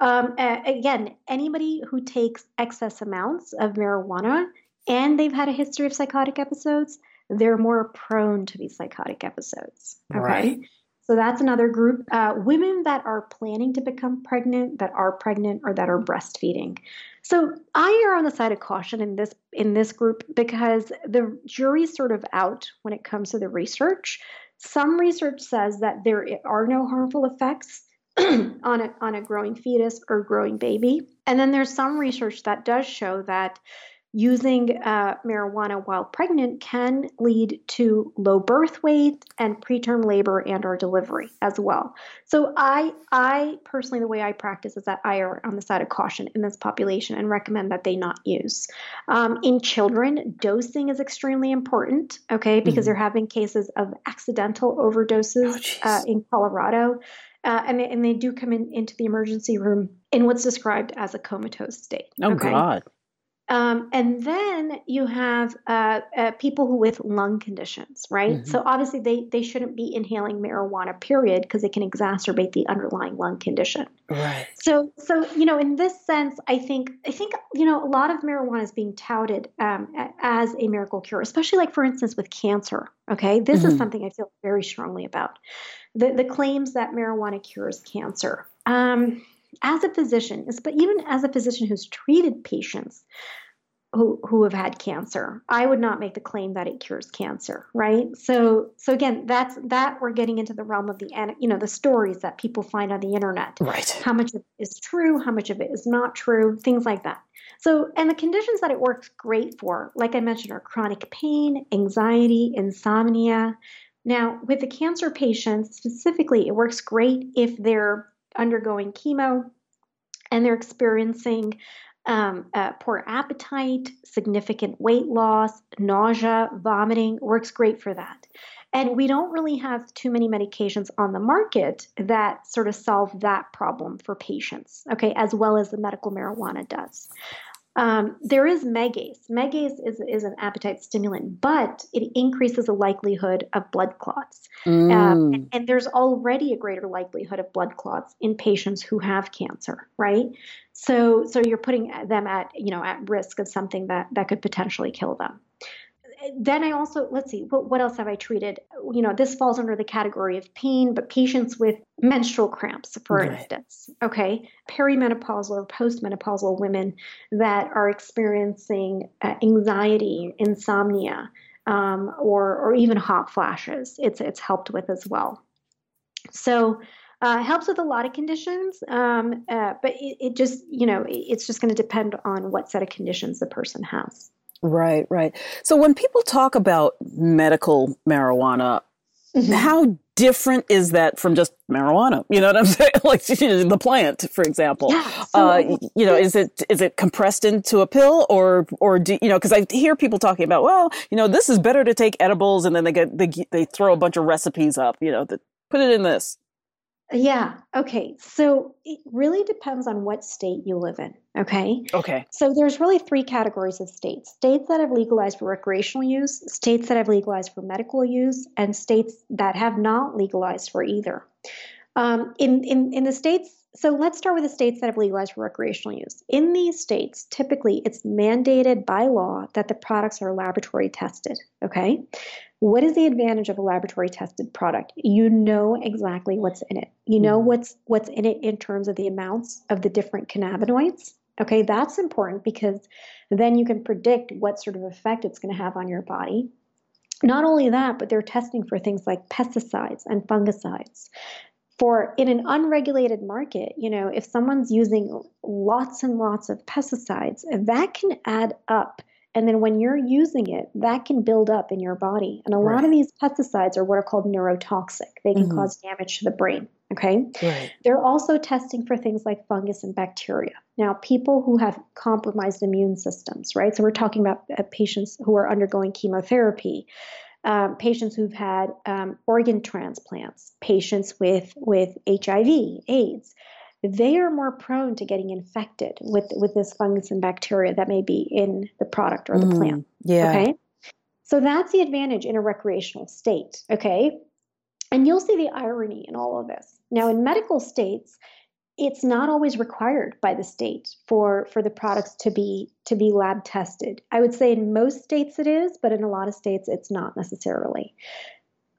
Um, again, anybody who takes excess amounts of marijuana and they've had a history of psychotic episodes, they're more prone to these psychotic episodes. Okay. Right. So that's another group. Uh, women that are planning to become pregnant, that are pregnant, or that are breastfeeding. So I err on the side of caution in this in this group because the jury's sort of out when it comes to the research. Some research says that there are no harmful effects on a on a growing fetus or growing baby, and then there's some research that does show that using uh, marijuana while pregnant can lead to low birth weight and preterm labor and or delivery as well. So I I personally the way I practice is that I are on the side of caution in this population and recommend that they not use. Um, in children, dosing is extremely important, okay, because Mhm. they're having cases of accidental overdoses Oh, uh, in Colorado. Uh, and, they, and they do come in into the emergency room in what's described as a comatose state. Oh, okay? God. Um, and then you have uh, uh, people who with lung conditions, right? Mhm. So obviously they they shouldn't be inhaling marijuana, period, because it can exacerbate the underlying lung condition. Right. So so you know, in this sense, I think I think you know a lot of marijuana is being touted um, as a miracle cure, especially like for instance with cancer. Okay, this Mhm. is something I feel very strongly about. The the claims that marijuana cures cancer. Um, as a physician, is- but even as a physician who's treated patients, who, who have had cancer. I would not make the claim that it cures cancer, right? So so again, that's that we're getting into the realm of the you know the stories that people find on the internet. Right. How much of it is true, how much of it is not true, things like that. So and the conditions that it works great for, like I mentioned, are chronic pain, anxiety, insomnia. Now, with the cancer patients specifically, it works great if they're undergoing chemo and they're experiencing um, uh, poor appetite, significant weight loss, nausea, vomiting works great for that. And we don't really have too many medications on the market that sort of solve that problem for patients, okay, as well as the medical marijuana does. Um, there is Megace. Megace is, is an appetite stimulant, but it increases the likelihood of blood clots. Mm. Um, and, and, there's already a greater likelihood of blood clots in patients who have cancer, right? So, so you're putting them at, you know, at risk of something that, that could potentially kill them then I also, let's see, what, what else have I treated? You know, this falls under the category of pain, but patients with menstrual cramps, for right. instance, okay, perimenopausal or postmenopausal women that are experiencing uh, anxiety, insomnia, um, or, or even hot flashes, it's, it's helped with as well. So, uh, helps with a lot of conditions, um, uh, but it, it, just, you know, it's just going to depend on what set of conditions the person has. Right, right. So when people talk about medical marijuana, mm-hmm. how different is that from just marijuana? You know what I'm saying? like the plant, for example. Yeah, so, uh, you know, is it is it compressed into a pill or or do you know? Because I hear people talking about, well, you know, this is better to take edibles, and then they get they they throw a bunch of recipes up. You know, that put it in this. Yeah. Okay. So it really depends on what state you live in. Okay. Okay. So there's really three categories of states states that have legalized for recreational use, states that have legalized for medical use, and states that have not legalized for either. Um, in, in, in the states, so let's start with the states that have legalized for recreational use. In these states, typically it's mandated by law that the products are laboratory tested. Okay. What is the advantage of a laboratory tested product? You know exactly what's in it. You know mm-hmm. what's what's in it in terms of the amounts of the different cannabinoids. Okay, that's important because then you can predict what sort of effect it's going to have on your body. Not only that, but they're testing for things like pesticides and fungicides. For in an unregulated market, you know, if someone's using lots and lots of pesticides, that can add up and then when you're using it, that can build up in your body. And a right. lot of these pesticides are what are called neurotoxic. They can mm-hmm. cause damage to the brain. Okay. Right. They're also testing for things like fungus and bacteria. Now, people who have compromised immune systems, right? So we're talking about uh, patients who are undergoing chemotherapy. Um, patients who've had um, organ transplants, patients with with HIV, AIDS, they are more prone to getting infected with with this fungus and bacteria that may be in the product or the mm, plant. Yeah. Okay. So that's the advantage in a recreational state. Okay. And you'll see the irony in all of this. Now, in medical states, it's not always required by the state for for the products to be to be lab tested. I would say in most states it is, but in a lot of states it's not necessarily.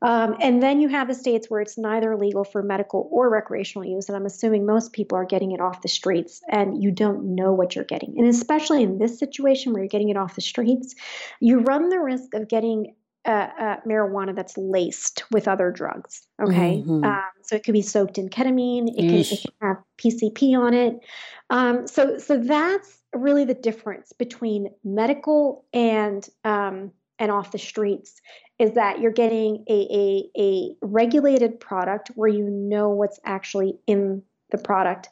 Um, and then you have the states where it's neither legal for medical or recreational use. And I'm assuming most people are getting it off the streets and you don't know what you're getting. And especially in this situation where you're getting it off the streets, you run the risk of getting uh, uh, marijuana that's laced with other drugs. Okay. Mm-hmm. Um, so it could be soaked in ketamine, it can, it can have PCP on it. Um, so, so that's really the difference between medical and um, and off the streets is that you're getting a, a, a regulated product where you know what's actually in the product.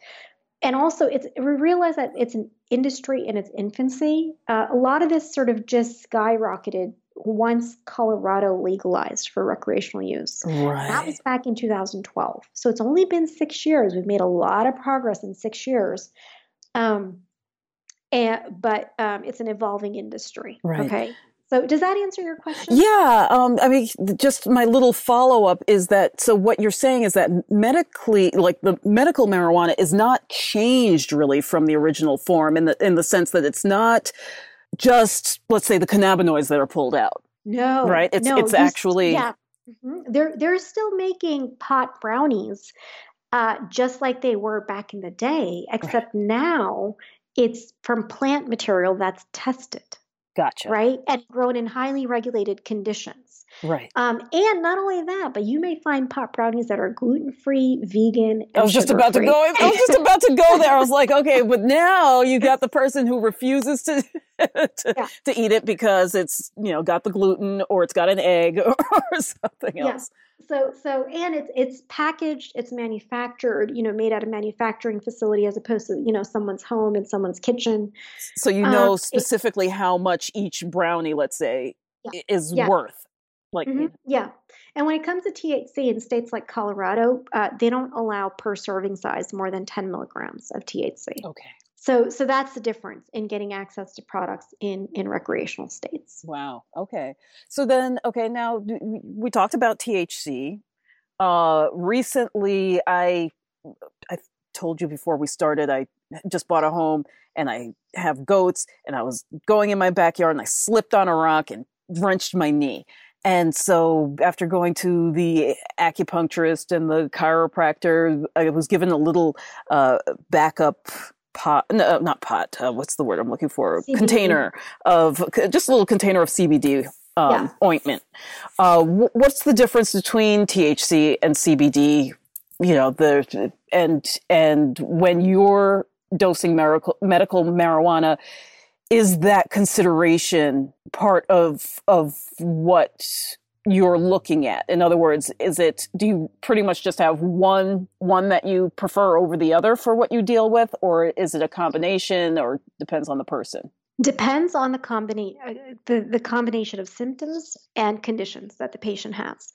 And also, it's we realize that it's an industry in its infancy. Uh, a lot of this sort of just skyrocketed once Colorado legalized for recreational use. Right. That was back in 2012. So it's only been six years. We've made a lot of progress in six years. Um, and, but um, it's an evolving industry. Right. Okay. So does that answer your question? Yeah. Um, I mean, just my little follow up is that, so what you're saying is that medically, like the medical marijuana is not changed really from the original form in the, in the sense that it's not just, let's say the cannabinoids that are pulled out. No. Right. It's, no, it's actually. Yeah. Mm-hmm. They're, they're still making pot brownies, uh, just like they were back in the day, except right. now it's from plant material that's tested, Gotcha. right? And grown in highly regulated conditions. Right. Um, and not only that, but you may find pot brownies that are gluten free, vegan. I was just about to go. I was just about to go there. I was like, okay, but now you got the person who refuses to to, Yeah. to eat it because it's you know got the gluten or it's got an egg or something Yeah. else. So, so, and it's it's packaged, it's manufactured, you know, made at a manufacturing facility as opposed to you know someone's home and someone's kitchen. So you Um, know it- specifically how much each brownie, let's say, Yeah. is Yeah. worth. Like Mhm, Yeah. And when it comes to THC in states like Colorado, uh, they don't allow per serving size more than 10 milligrams of THC. okay, So, so that's the difference in getting access to products in in recreational states. wow, okay. So then, okay, now we we talked about THC. Uh, recently, I I told you before we started, I just bought a home and I have goats, and I was going in my backyard and I slipped on a rock and wrenched my knee. And so, after going to the acupuncturist and the chiropractor, I was given a little uh, backup pot, no, not pot, uh, what's the word I'm looking for? CBD. Container of, just a little container of CBD um, Yeah. ointment. Uh, wh- what's the difference between THC and CBD? You know, the, and, and when you're dosing medical, medical marijuana, is that consideration part of of what you're looking at in other words is it do you pretty much just have one one that you prefer over the other for what you deal with or is it a combination or depends on the person Depends on the combination the, the combination of symptoms and conditions that the patient has.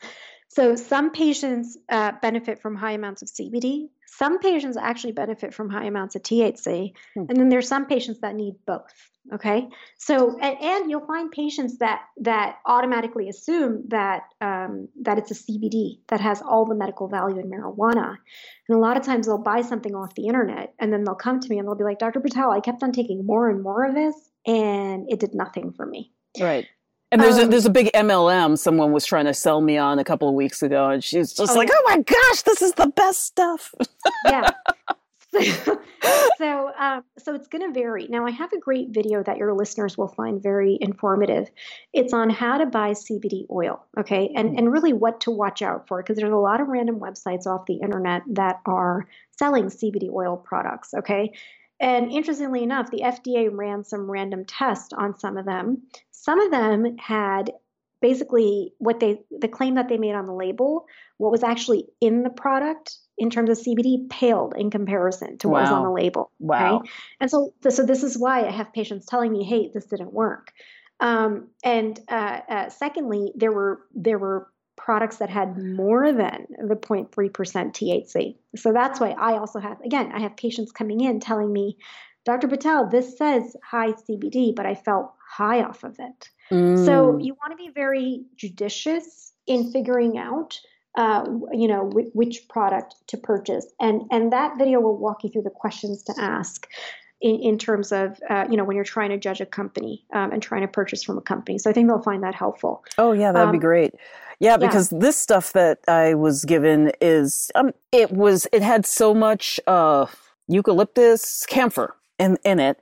So some patients uh, benefit from high amounts of CBD. Some patients actually benefit from high amounts of THC, Hmm. and then there's some patients that need both. Okay, so and, and you'll find patients that that automatically assume that um, that it's a CBD that has all the medical value in marijuana, and a lot of times they'll buy something off the internet, and then they'll come to me and they'll be like, "Dr. Patel, I kept on taking more and more of this, and it did nothing for me." right and there's a Um, there's a big MLM someone was trying to sell me on a couple of weeks ago and she's just Oh, like yeah. oh my gosh this is the best stuff yeah. So, so, um, so it's going to vary. Now, I have a great video that your listeners will find very informative. It's on how to buy CBD oil, okay, and and really what to watch out for because there's a lot of random websites off the internet that are selling CBD oil products, okay. And interestingly enough, the FDA ran some random tests on some of them. Some of them had basically what they the claim that they made on the label, what was actually in the product in terms of CBD paled in comparison to what was on the label. Wow. Okay? And so, so this is why I have patients telling me, "Hey, this didn't work." Um, and uh, uh, secondly, there were there were products that had more than the 0.3% THC. So that's why I also have again I have patients coming in telling me, "Dr. Patel, this says high CBD, but I felt high off of it." So Mm. you want to be very judicious in figuring out, uh, you know, wh- which product to purchase, and and that video will walk you through the questions to ask. In, in terms of, uh, you know, when you're trying to judge a company um, and trying to purchase from a company. So I think they'll find that helpful. Oh yeah, that'd be Um, great. Yeah, because this stuff that I was given is um it was it had so much uh eucalyptus camphor in in it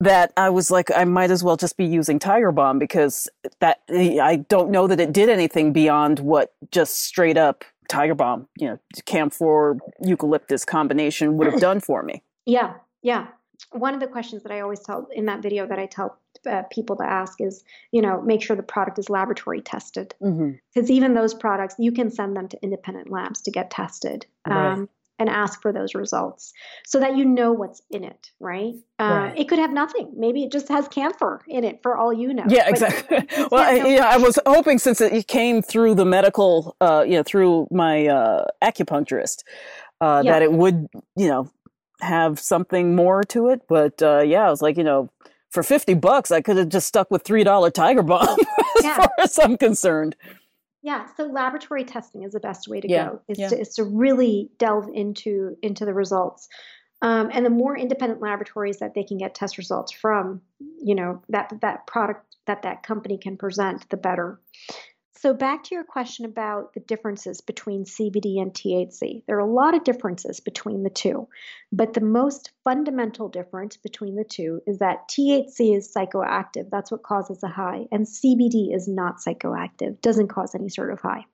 that I was like I might as well just be using Tiger Balm because that I don't know that it did anything beyond what just straight up Tiger Balm, you know, camphor eucalyptus combination would have done for me. Yeah, yeah. One of the questions that I always tell in that video that I tell uh, people to ask is, you know, make sure the product is laboratory tested. Mm-hmm. because even those products you can send them to independent labs to get tested Right. um, and ask for those results so that you know what's in it right, uh, Right. it could have nothing maybe it just has camphor in it for all you know Yeah, But exactly. well, I, yeah, I was hoping since it came through the medical, uh, you know, through my uh, acupuncturist, uh, Yeah. that it would, you know, have something more to it. But uh, yeah, I was like, you know, for fifty bucks, I could have just stuck with three dollar Tiger Balm, as Yeah. far as I'm concerned. Yeah so laboratory testing is the best way to Yeah, go is, yeah. to, is to really delve into into the results um, and the more independent laboratories that they can get test results from you know that that product that that company can present the better So, back to your question about the differences between CBD and THC. There are a lot of differences between the two, but the most fundamental difference between the two is that THC is psychoactive. That's what causes a high, and CBD is not psychoactive, doesn't cause any sort of high.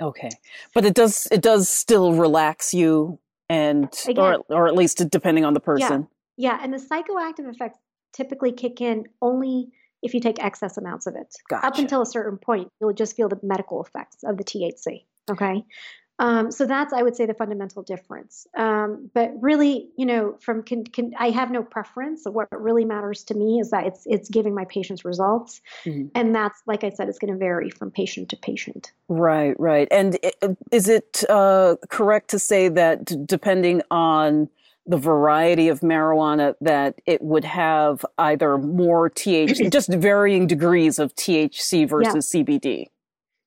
Okay, but it does it does still relax you, and Again, or or at least depending on the person. Yeah, yeah, and the psychoactive effects typically kick in only if you take excess amounts of it. Gotcha. Up until a certain point, you'll just feel the medical effects of the THC. Okay. Um, so that's, I would say, the fundamental difference. Um, but really, you know, from can, can, I have no preference. What really matters to me is that it's it's giving my patients results, mm-hmm. and that's like I said, it's going to vary from patient to patient. Right, right. And is it uh, correct to say that depending on the variety of marijuana that it would have either more THC, just varying degrees of THC versus yeah. CBD.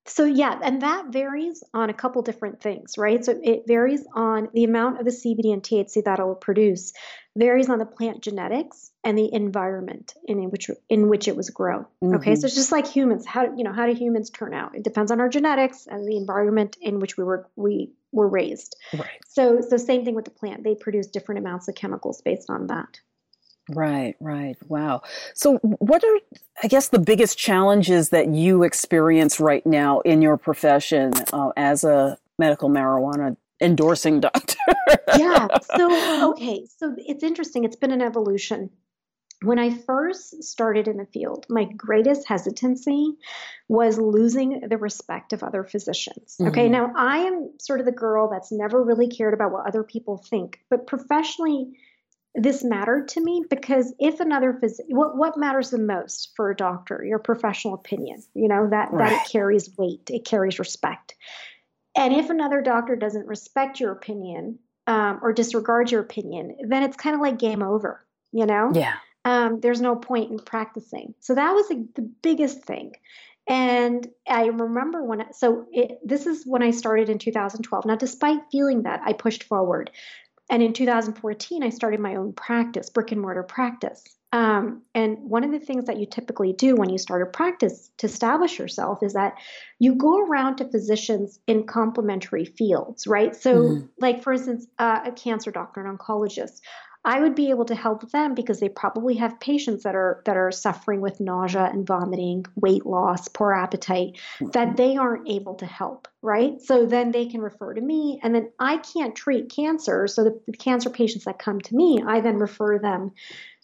So yeah, and that varies on a couple different things, right? So it varies on the amount of the CBD and THC that it will produce, varies on the plant genetics and the environment in which in which it was grown. Mm-hmm. Okay, so it's just like humans. How you know how do humans turn out? It depends on our genetics and the environment in which we were we were raised. Right. So so same thing with the plant. They produce different amounts of chemicals based on that. Right, right. Wow. So, what are, I guess, the biggest challenges that you experience right now in your profession uh, as a medical marijuana endorsing doctor? yeah. So, okay. So, it's interesting. It's been an evolution. When I first started in the field, my greatest hesitancy was losing the respect of other physicians. Mm-hmm. Okay. Now, I am sort of the girl that's never really cared about what other people think, but professionally, this mattered to me because if another physician, what, what matters the most for a doctor? Your professional opinion, you know, that, right. that it carries weight, it carries respect. And if another doctor doesn't respect your opinion um, or disregard your opinion, then it's kind of like game over, you know? Yeah. Um, there's no point in practicing. So that was the biggest thing. And I remember when, I, so it, this is when I started in 2012. Now, despite feeling that, I pushed forward. And in 2014, I started my own practice, brick and mortar practice. Um, and one of the things that you typically do when you start a practice to establish yourself is that you go around to physicians in complementary fields, right? So, mm-hmm. like for instance, uh, a cancer doctor, an oncologist. I would be able to help them because they probably have patients that are that are suffering with nausea and vomiting, weight loss, poor appetite that they aren't able to help, right? So then they can refer to me and then I can't treat cancer, so the, the cancer patients that come to me, I then refer them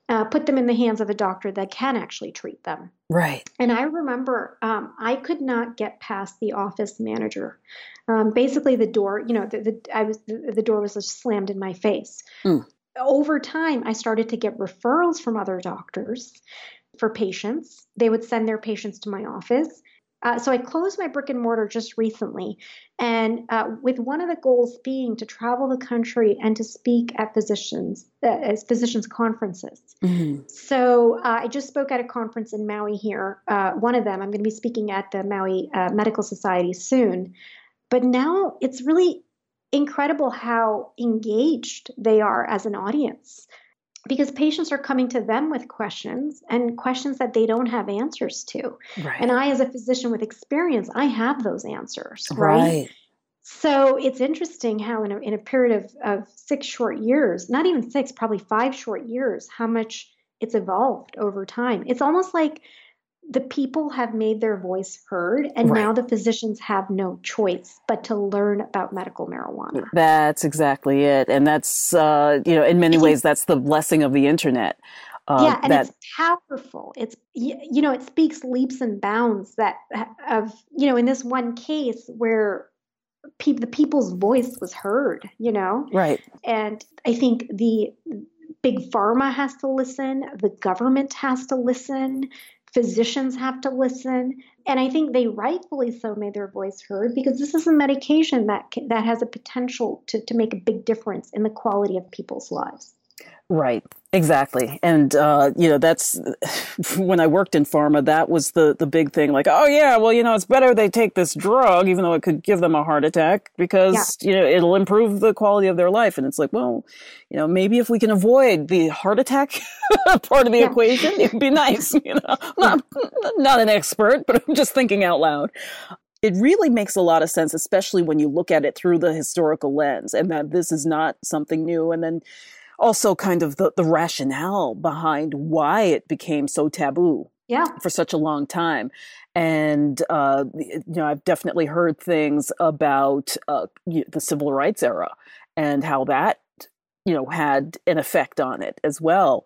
uh, put them in the hands of a doctor that can actually treat them. Right. And I remember um, I could not get past the office manager. Um, basically, the door, you know, the, the I was the, the, door was just slammed in my face. Mm over time, I started to get referrals from other doctors for patients. They would send their patients to my office. Uh, so I closed my brick and mortar just recently, and uh, with one of the goals being to travel the country and to speak at physicians uh, as physicians conferences. Mm-hmm. So uh, I just spoke at a conference in Maui here. Uh, one of them, I'm going to be speaking at the Maui uh, Medical Society soon. But now it's really incredible how engaged they are as an audience because patients are coming to them with questions and questions that they don't have answers to. Right. And I, as a physician with experience, I have those answers, right? right. So it's interesting how, in a, in a period of, of six short years, not even six, probably five short years, how much it's evolved over time. It's almost like the people have made their voice heard and right. now the physicians have no choice but to learn about medical marijuana. That's exactly it. And that's uh, you know in many ways that's the blessing of the internet uh, yeah and that, it's powerful. It's you know it speaks leaps and bounds that of you know in this one case where pe- the people's voice was heard you know? Right. And i think the big pharma has to listen the government has to listen physicians have to listen. And i think they rightfully so made their voice heard because this is a medication that that has a potential to, to make a big difference in the quality of people's lives right Exactly. And, uh, you know, that's when I worked in pharma, that was the, the big thing. Like, oh, yeah, well, you know, it's better they take this drug, even though it could give them a heart attack because, yeah. you know, it'll improve the quality of their life. And it's like, well, you know, maybe if we can avoid the heart attack part of the yeah. equation, it'd be nice. You know, not, not an expert, but I'm just thinking out loud. it really makes a lot of sense, especially when you look at it through the historical lens and that this is not something new. And then also kind of the, the rationale behind why it became so taboo yeah. for such a long time. And, uh, you know, I've definitely heard things about uh, the civil rights era and how that, you know, had an effect on it as well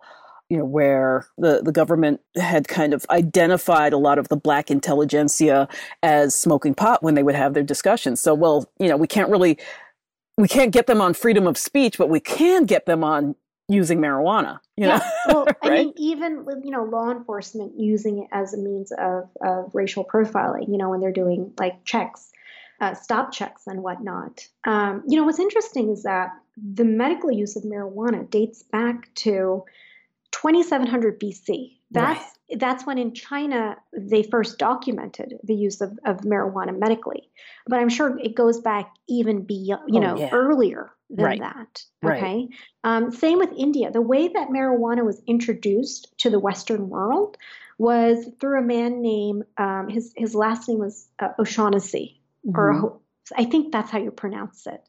you know, where the, the government had kind of identified a lot of the black intelligentsia as smoking pot when they would have their discussions. So, well, you know, we can't really, we can't get them on freedom of speech, but we can get them on using marijuana. You yeah. know? well, right? I mean, even you know, law enforcement using it as a means of, of racial profiling. You know, when they're doing like checks, uh, stop checks and whatnot. Um, you know, what's interesting is that the medical use of marijuana dates back to 2700 BC. That's right. that's when in China they first documented the use of, of marijuana medically. But I'm sure it goes back even beyond, you oh, know, yeah. earlier than right. that. Okay. Right. Um, same with India. The way that marijuana was introduced to the Western world was through a man named um, his his last name was uh, O'Shaughnessy, mm-hmm. or I think that's how you pronounce it.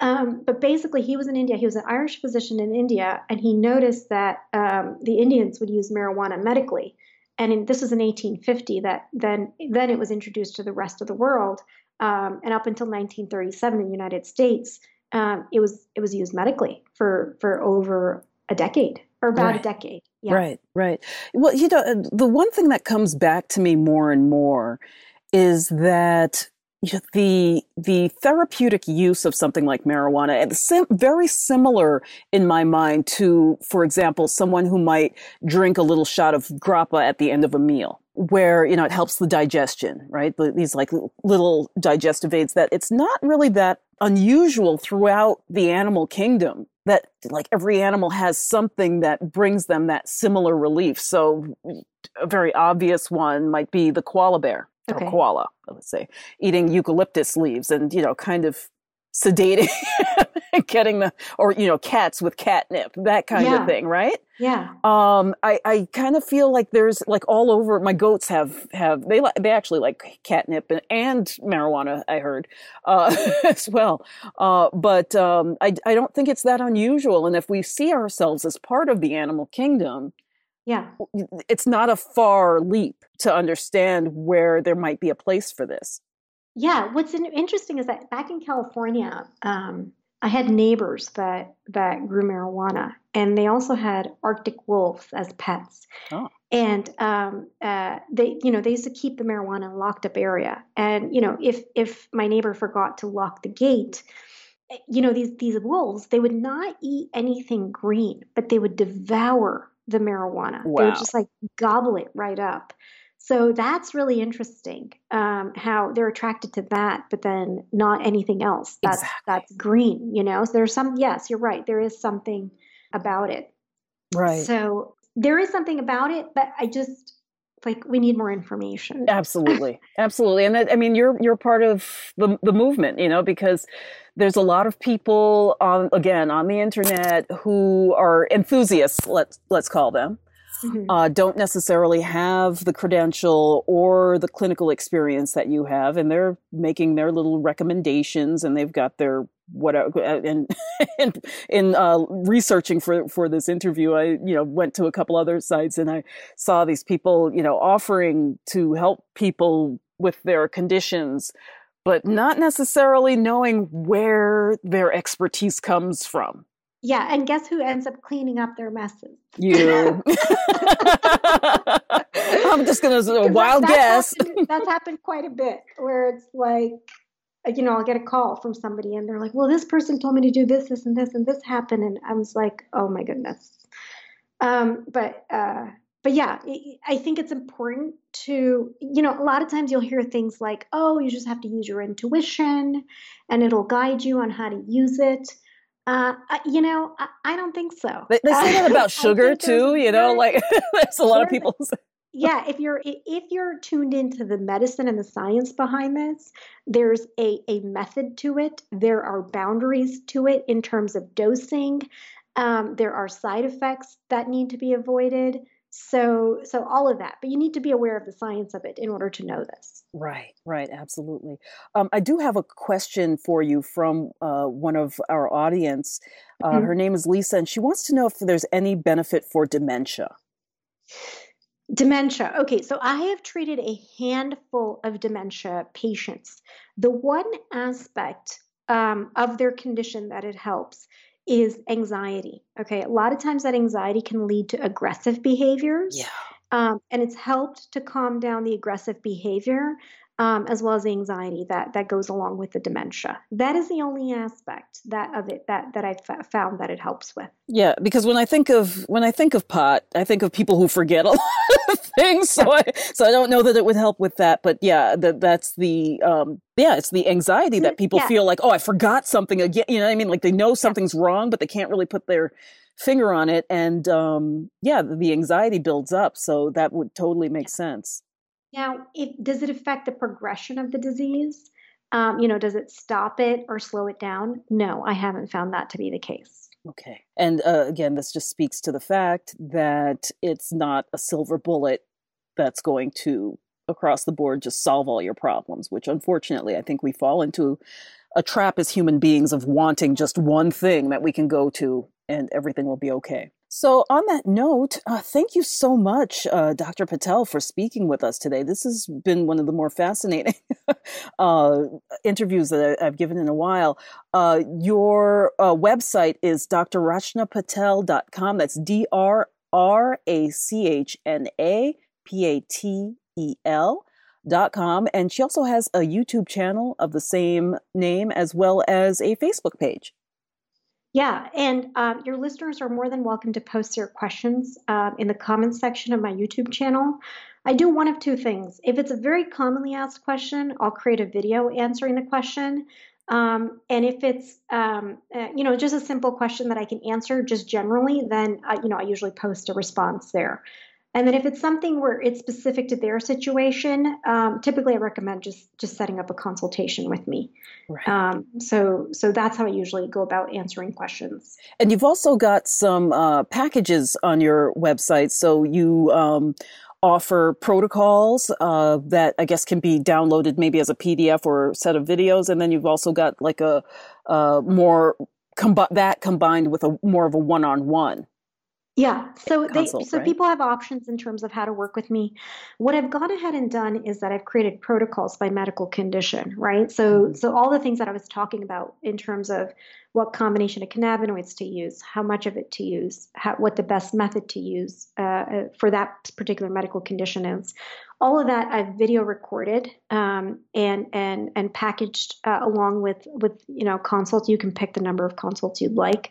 Um, but basically, he was in India. He was an Irish physician in India, and he noticed that um, the Indians would use marijuana medically. And in, this was in 1850. That then then it was introduced to the rest of the world, um, and up until 1937 in the United States, um, it was it was used medically for for over a decade or about right. a decade. Yeah. Right, right. Well, you know, the one thing that comes back to me more and more is that the the therapeutic use of something like marijuana and sim- very similar in my mind to for example someone who might drink a little shot of grappa at the end of a meal where you know it helps the digestion right? These like little digestive aids that it's not really that unusual throughout the animal kingdom that like every animal has something that brings them that similar relief. So mm, a very obvious one might be the koala bear okay. or koala, let's say, eating eucalyptus leaves and, you know, kind of sedating, getting the, or, you know, cats with catnip, that kind yeah. of thing, right? Yeah. Um, I, I kind of feel like there's like all over, my goats have, have, they, they actually like catnip and, and marijuana, I heard, uh, as well. Uh, but, um, I, I don't think it's that unusual. And if we see ourselves as part of the animal kingdom, yeah. It's not a far leap to understand where there might be a place for this. Yeah. What's interesting is that back in California, um, I had neighbors that that grew marijuana, and they also had Arctic wolves as pets. Oh. And um, uh, they, you know, they used to keep the marijuana in a locked up area. And you know, if if my neighbor forgot to lock the gate, eh, you know, these these wolves, they would not eat anything green, but they would devour the marijuana. Wow. They would just like gobble it right up. So that's really interesting. Um, how they're attracted to that, but then not anything else. That's exactly. that's green. You know, so there's some. Yes, you're right. There is something about it. Right. So there is something about it, but I just like we need more information. Absolutely, absolutely, and that, I mean you're you're part of the the movement, you know, because there's a lot of people on again on the internet who are enthusiasts. Let's let's call them. Mm-hmm. Uh, don't necessarily have the credential or the clinical experience that you have, and they're making their little recommendations, and they've got their whatever. And, and in uh, researching for for this interview, I you know went to a couple other sites, and I saw these people you know offering to help people with their conditions but not necessarily knowing where their expertise comes from. Yeah, and guess who ends up cleaning up their messes? You. I'm just going to a wild that, that's guess. Happened, that's happened quite a bit where it's like, you know, I'll get a call from somebody and they're like, well, this person told me to do this, this, and this, and this happened. And I was like, oh my goodness. Um, but, uh, but yeah, I think it's important to, you know, a lot of times you'll hear things like, oh, you just have to use your intuition and it'll guide you on how to use it. Uh, you know, I, I, don't think so. They, they say that about sugar too. You know, like there's a lot of people. Yeah, if you're if you're tuned into the medicine and the science behind this, there's a a method to it. There are boundaries to it in terms of dosing. Um, there are side effects that need to be avoided. So, so all of that, but you need to be aware of the science of it in order to know this. Right, right, absolutely. Um, I do have a question for you from uh, one of our audience. Uh, mm-hmm. Her name is Lisa, and she wants to know if there's any benefit for dementia. Dementia. Okay, so I have treated a handful of dementia patients. The one aspect um, of their condition that it helps is anxiety. Okay, a lot of times that anxiety can lead to aggressive behaviors. Yeah. Um, and it's helped to calm down the aggressive behavior um, as well as the anxiety that that goes along with the dementia. That is the only aspect that of it that that I've found that it helps with. Yeah, because when I think of when I think of pot, I think of people who forget a lot of things. So I so I don't know that it would help with that. But yeah, that that's the um, yeah, it's the anxiety that people yeah. feel like, oh, I forgot something again. You know what I mean? Like they know something's wrong, but they can't really put their finger on it and um, yeah the anxiety builds up so that would totally make sense now, does it affect the progression of the disease? Um, you know, does it stop it or slow it down? No, I haven't found that to be the case. Okay. And uh, again, this just speaks to the fact that it's not a silver bullet that's going to, across the board, just solve all your problems, which unfortunately I think we fall into a trap as human beings of wanting just one thing that we can go to and everything will be okay. So, on that note, uh, thank you so much, uh, Dr. Patel, for speaking with us today. This has been one of the more fascinating uh, interviews that I've given in a while. Uh, your uh, website is drrachnapatel.com. That's D R R A C H N A P A T E L. Dot com and she also has a YouTube channel of the same name as well as a Facebook page. Yeah, and um, your listeners are more than welcome to post their questions um, in the comments section of my YouTube channel. I do one of two things. If it's a very commonly asked question, I'll create a video answering the question. Um, and if it's um, uh, you know just a simple question that I can answer just generally, then uh, you know I usually post a response there. And then if it's something where it's specific to their situation, um, typically I recommend just just setting up a consultation with me. Right. Um, so so that's how I usually go about answering questions. And you've also got some uh, packages on your website. So you um, offer protocols uh, that I guess can be downloaded maybe as a PDF or set of videos, and then you've also got like a, a more com- that combined with a more of a one-on-one. Yeah, so they so right? people have options in terms of how to work with me. What I've gone ahead and done is that I've created protocols by medical condition, right? So mm-hmm. so all the things that I was talking about in terms of what combination of cannabinoids to use, how much of it to use, how, what the best method to use uh, uh for that particular medical condition is. All of that I've video recorded um, and and and packaged uh, along with with you know consults. You can pick the number of consults you'd like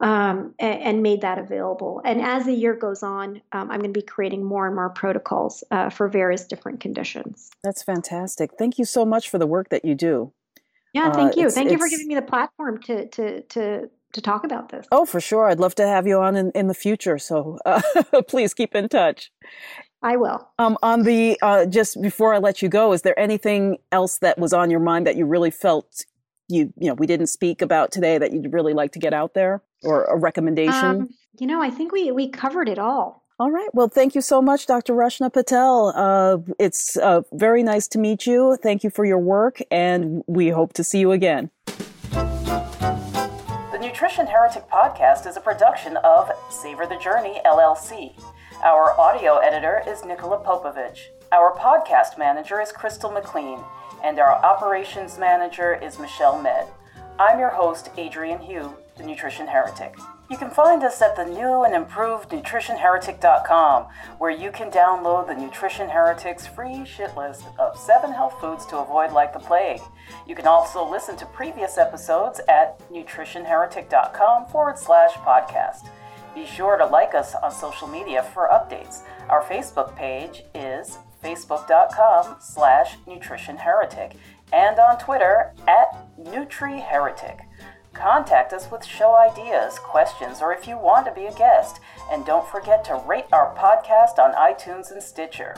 um, and, and, made that available. And as the year goes on, um, I'm going to be creating more and more protocols uh, for various different conditions. That's fantastic. Thank you so much for the work that you do. Yeah, thank uh, you. Thank you for giving me the platform to to to to talk about this. Oh, for sure. I'd love to have you on in, in the future. So uh, please keep in touch. I will. Um, on the uh, just before I let you go, is there anything else that was on your mind that you really felt you you know we didn't speak about today that you'd really like to get out there or a recommendation? Um, you know, I think we we covered it all. All right. Well, thank you so much, Dr. Rachna Patel. Uh, it's uh, very nice to meet you. Thank you for your work, and we hope to see you again. The Nutrition Heretic podcast is a production of Savor the Journey LLC. Our audio editor is Nicola Popovich. Our podcast manager is Crystal McLean and our operations manager is Michelle Med. I'm your host, Adrienne Hew, the Nutrition Heretic. You can find us at the new and improved nutritionheretic.com, where you can download the Nutrition Heretic's free shit list of seven health foods to avoid like the plague. You can also listen to previous episodes at nutritionheretic.com forward slash podcast. Be sure to like us on social media for updates. Our Facebook page is facebook.com slash nutritionheretic, and on Twitter at NutriHeretic. Contact us with show ideas, questions, or if you want to be a guest. And don't forget to rate our podcast on iTunes and Stitcher.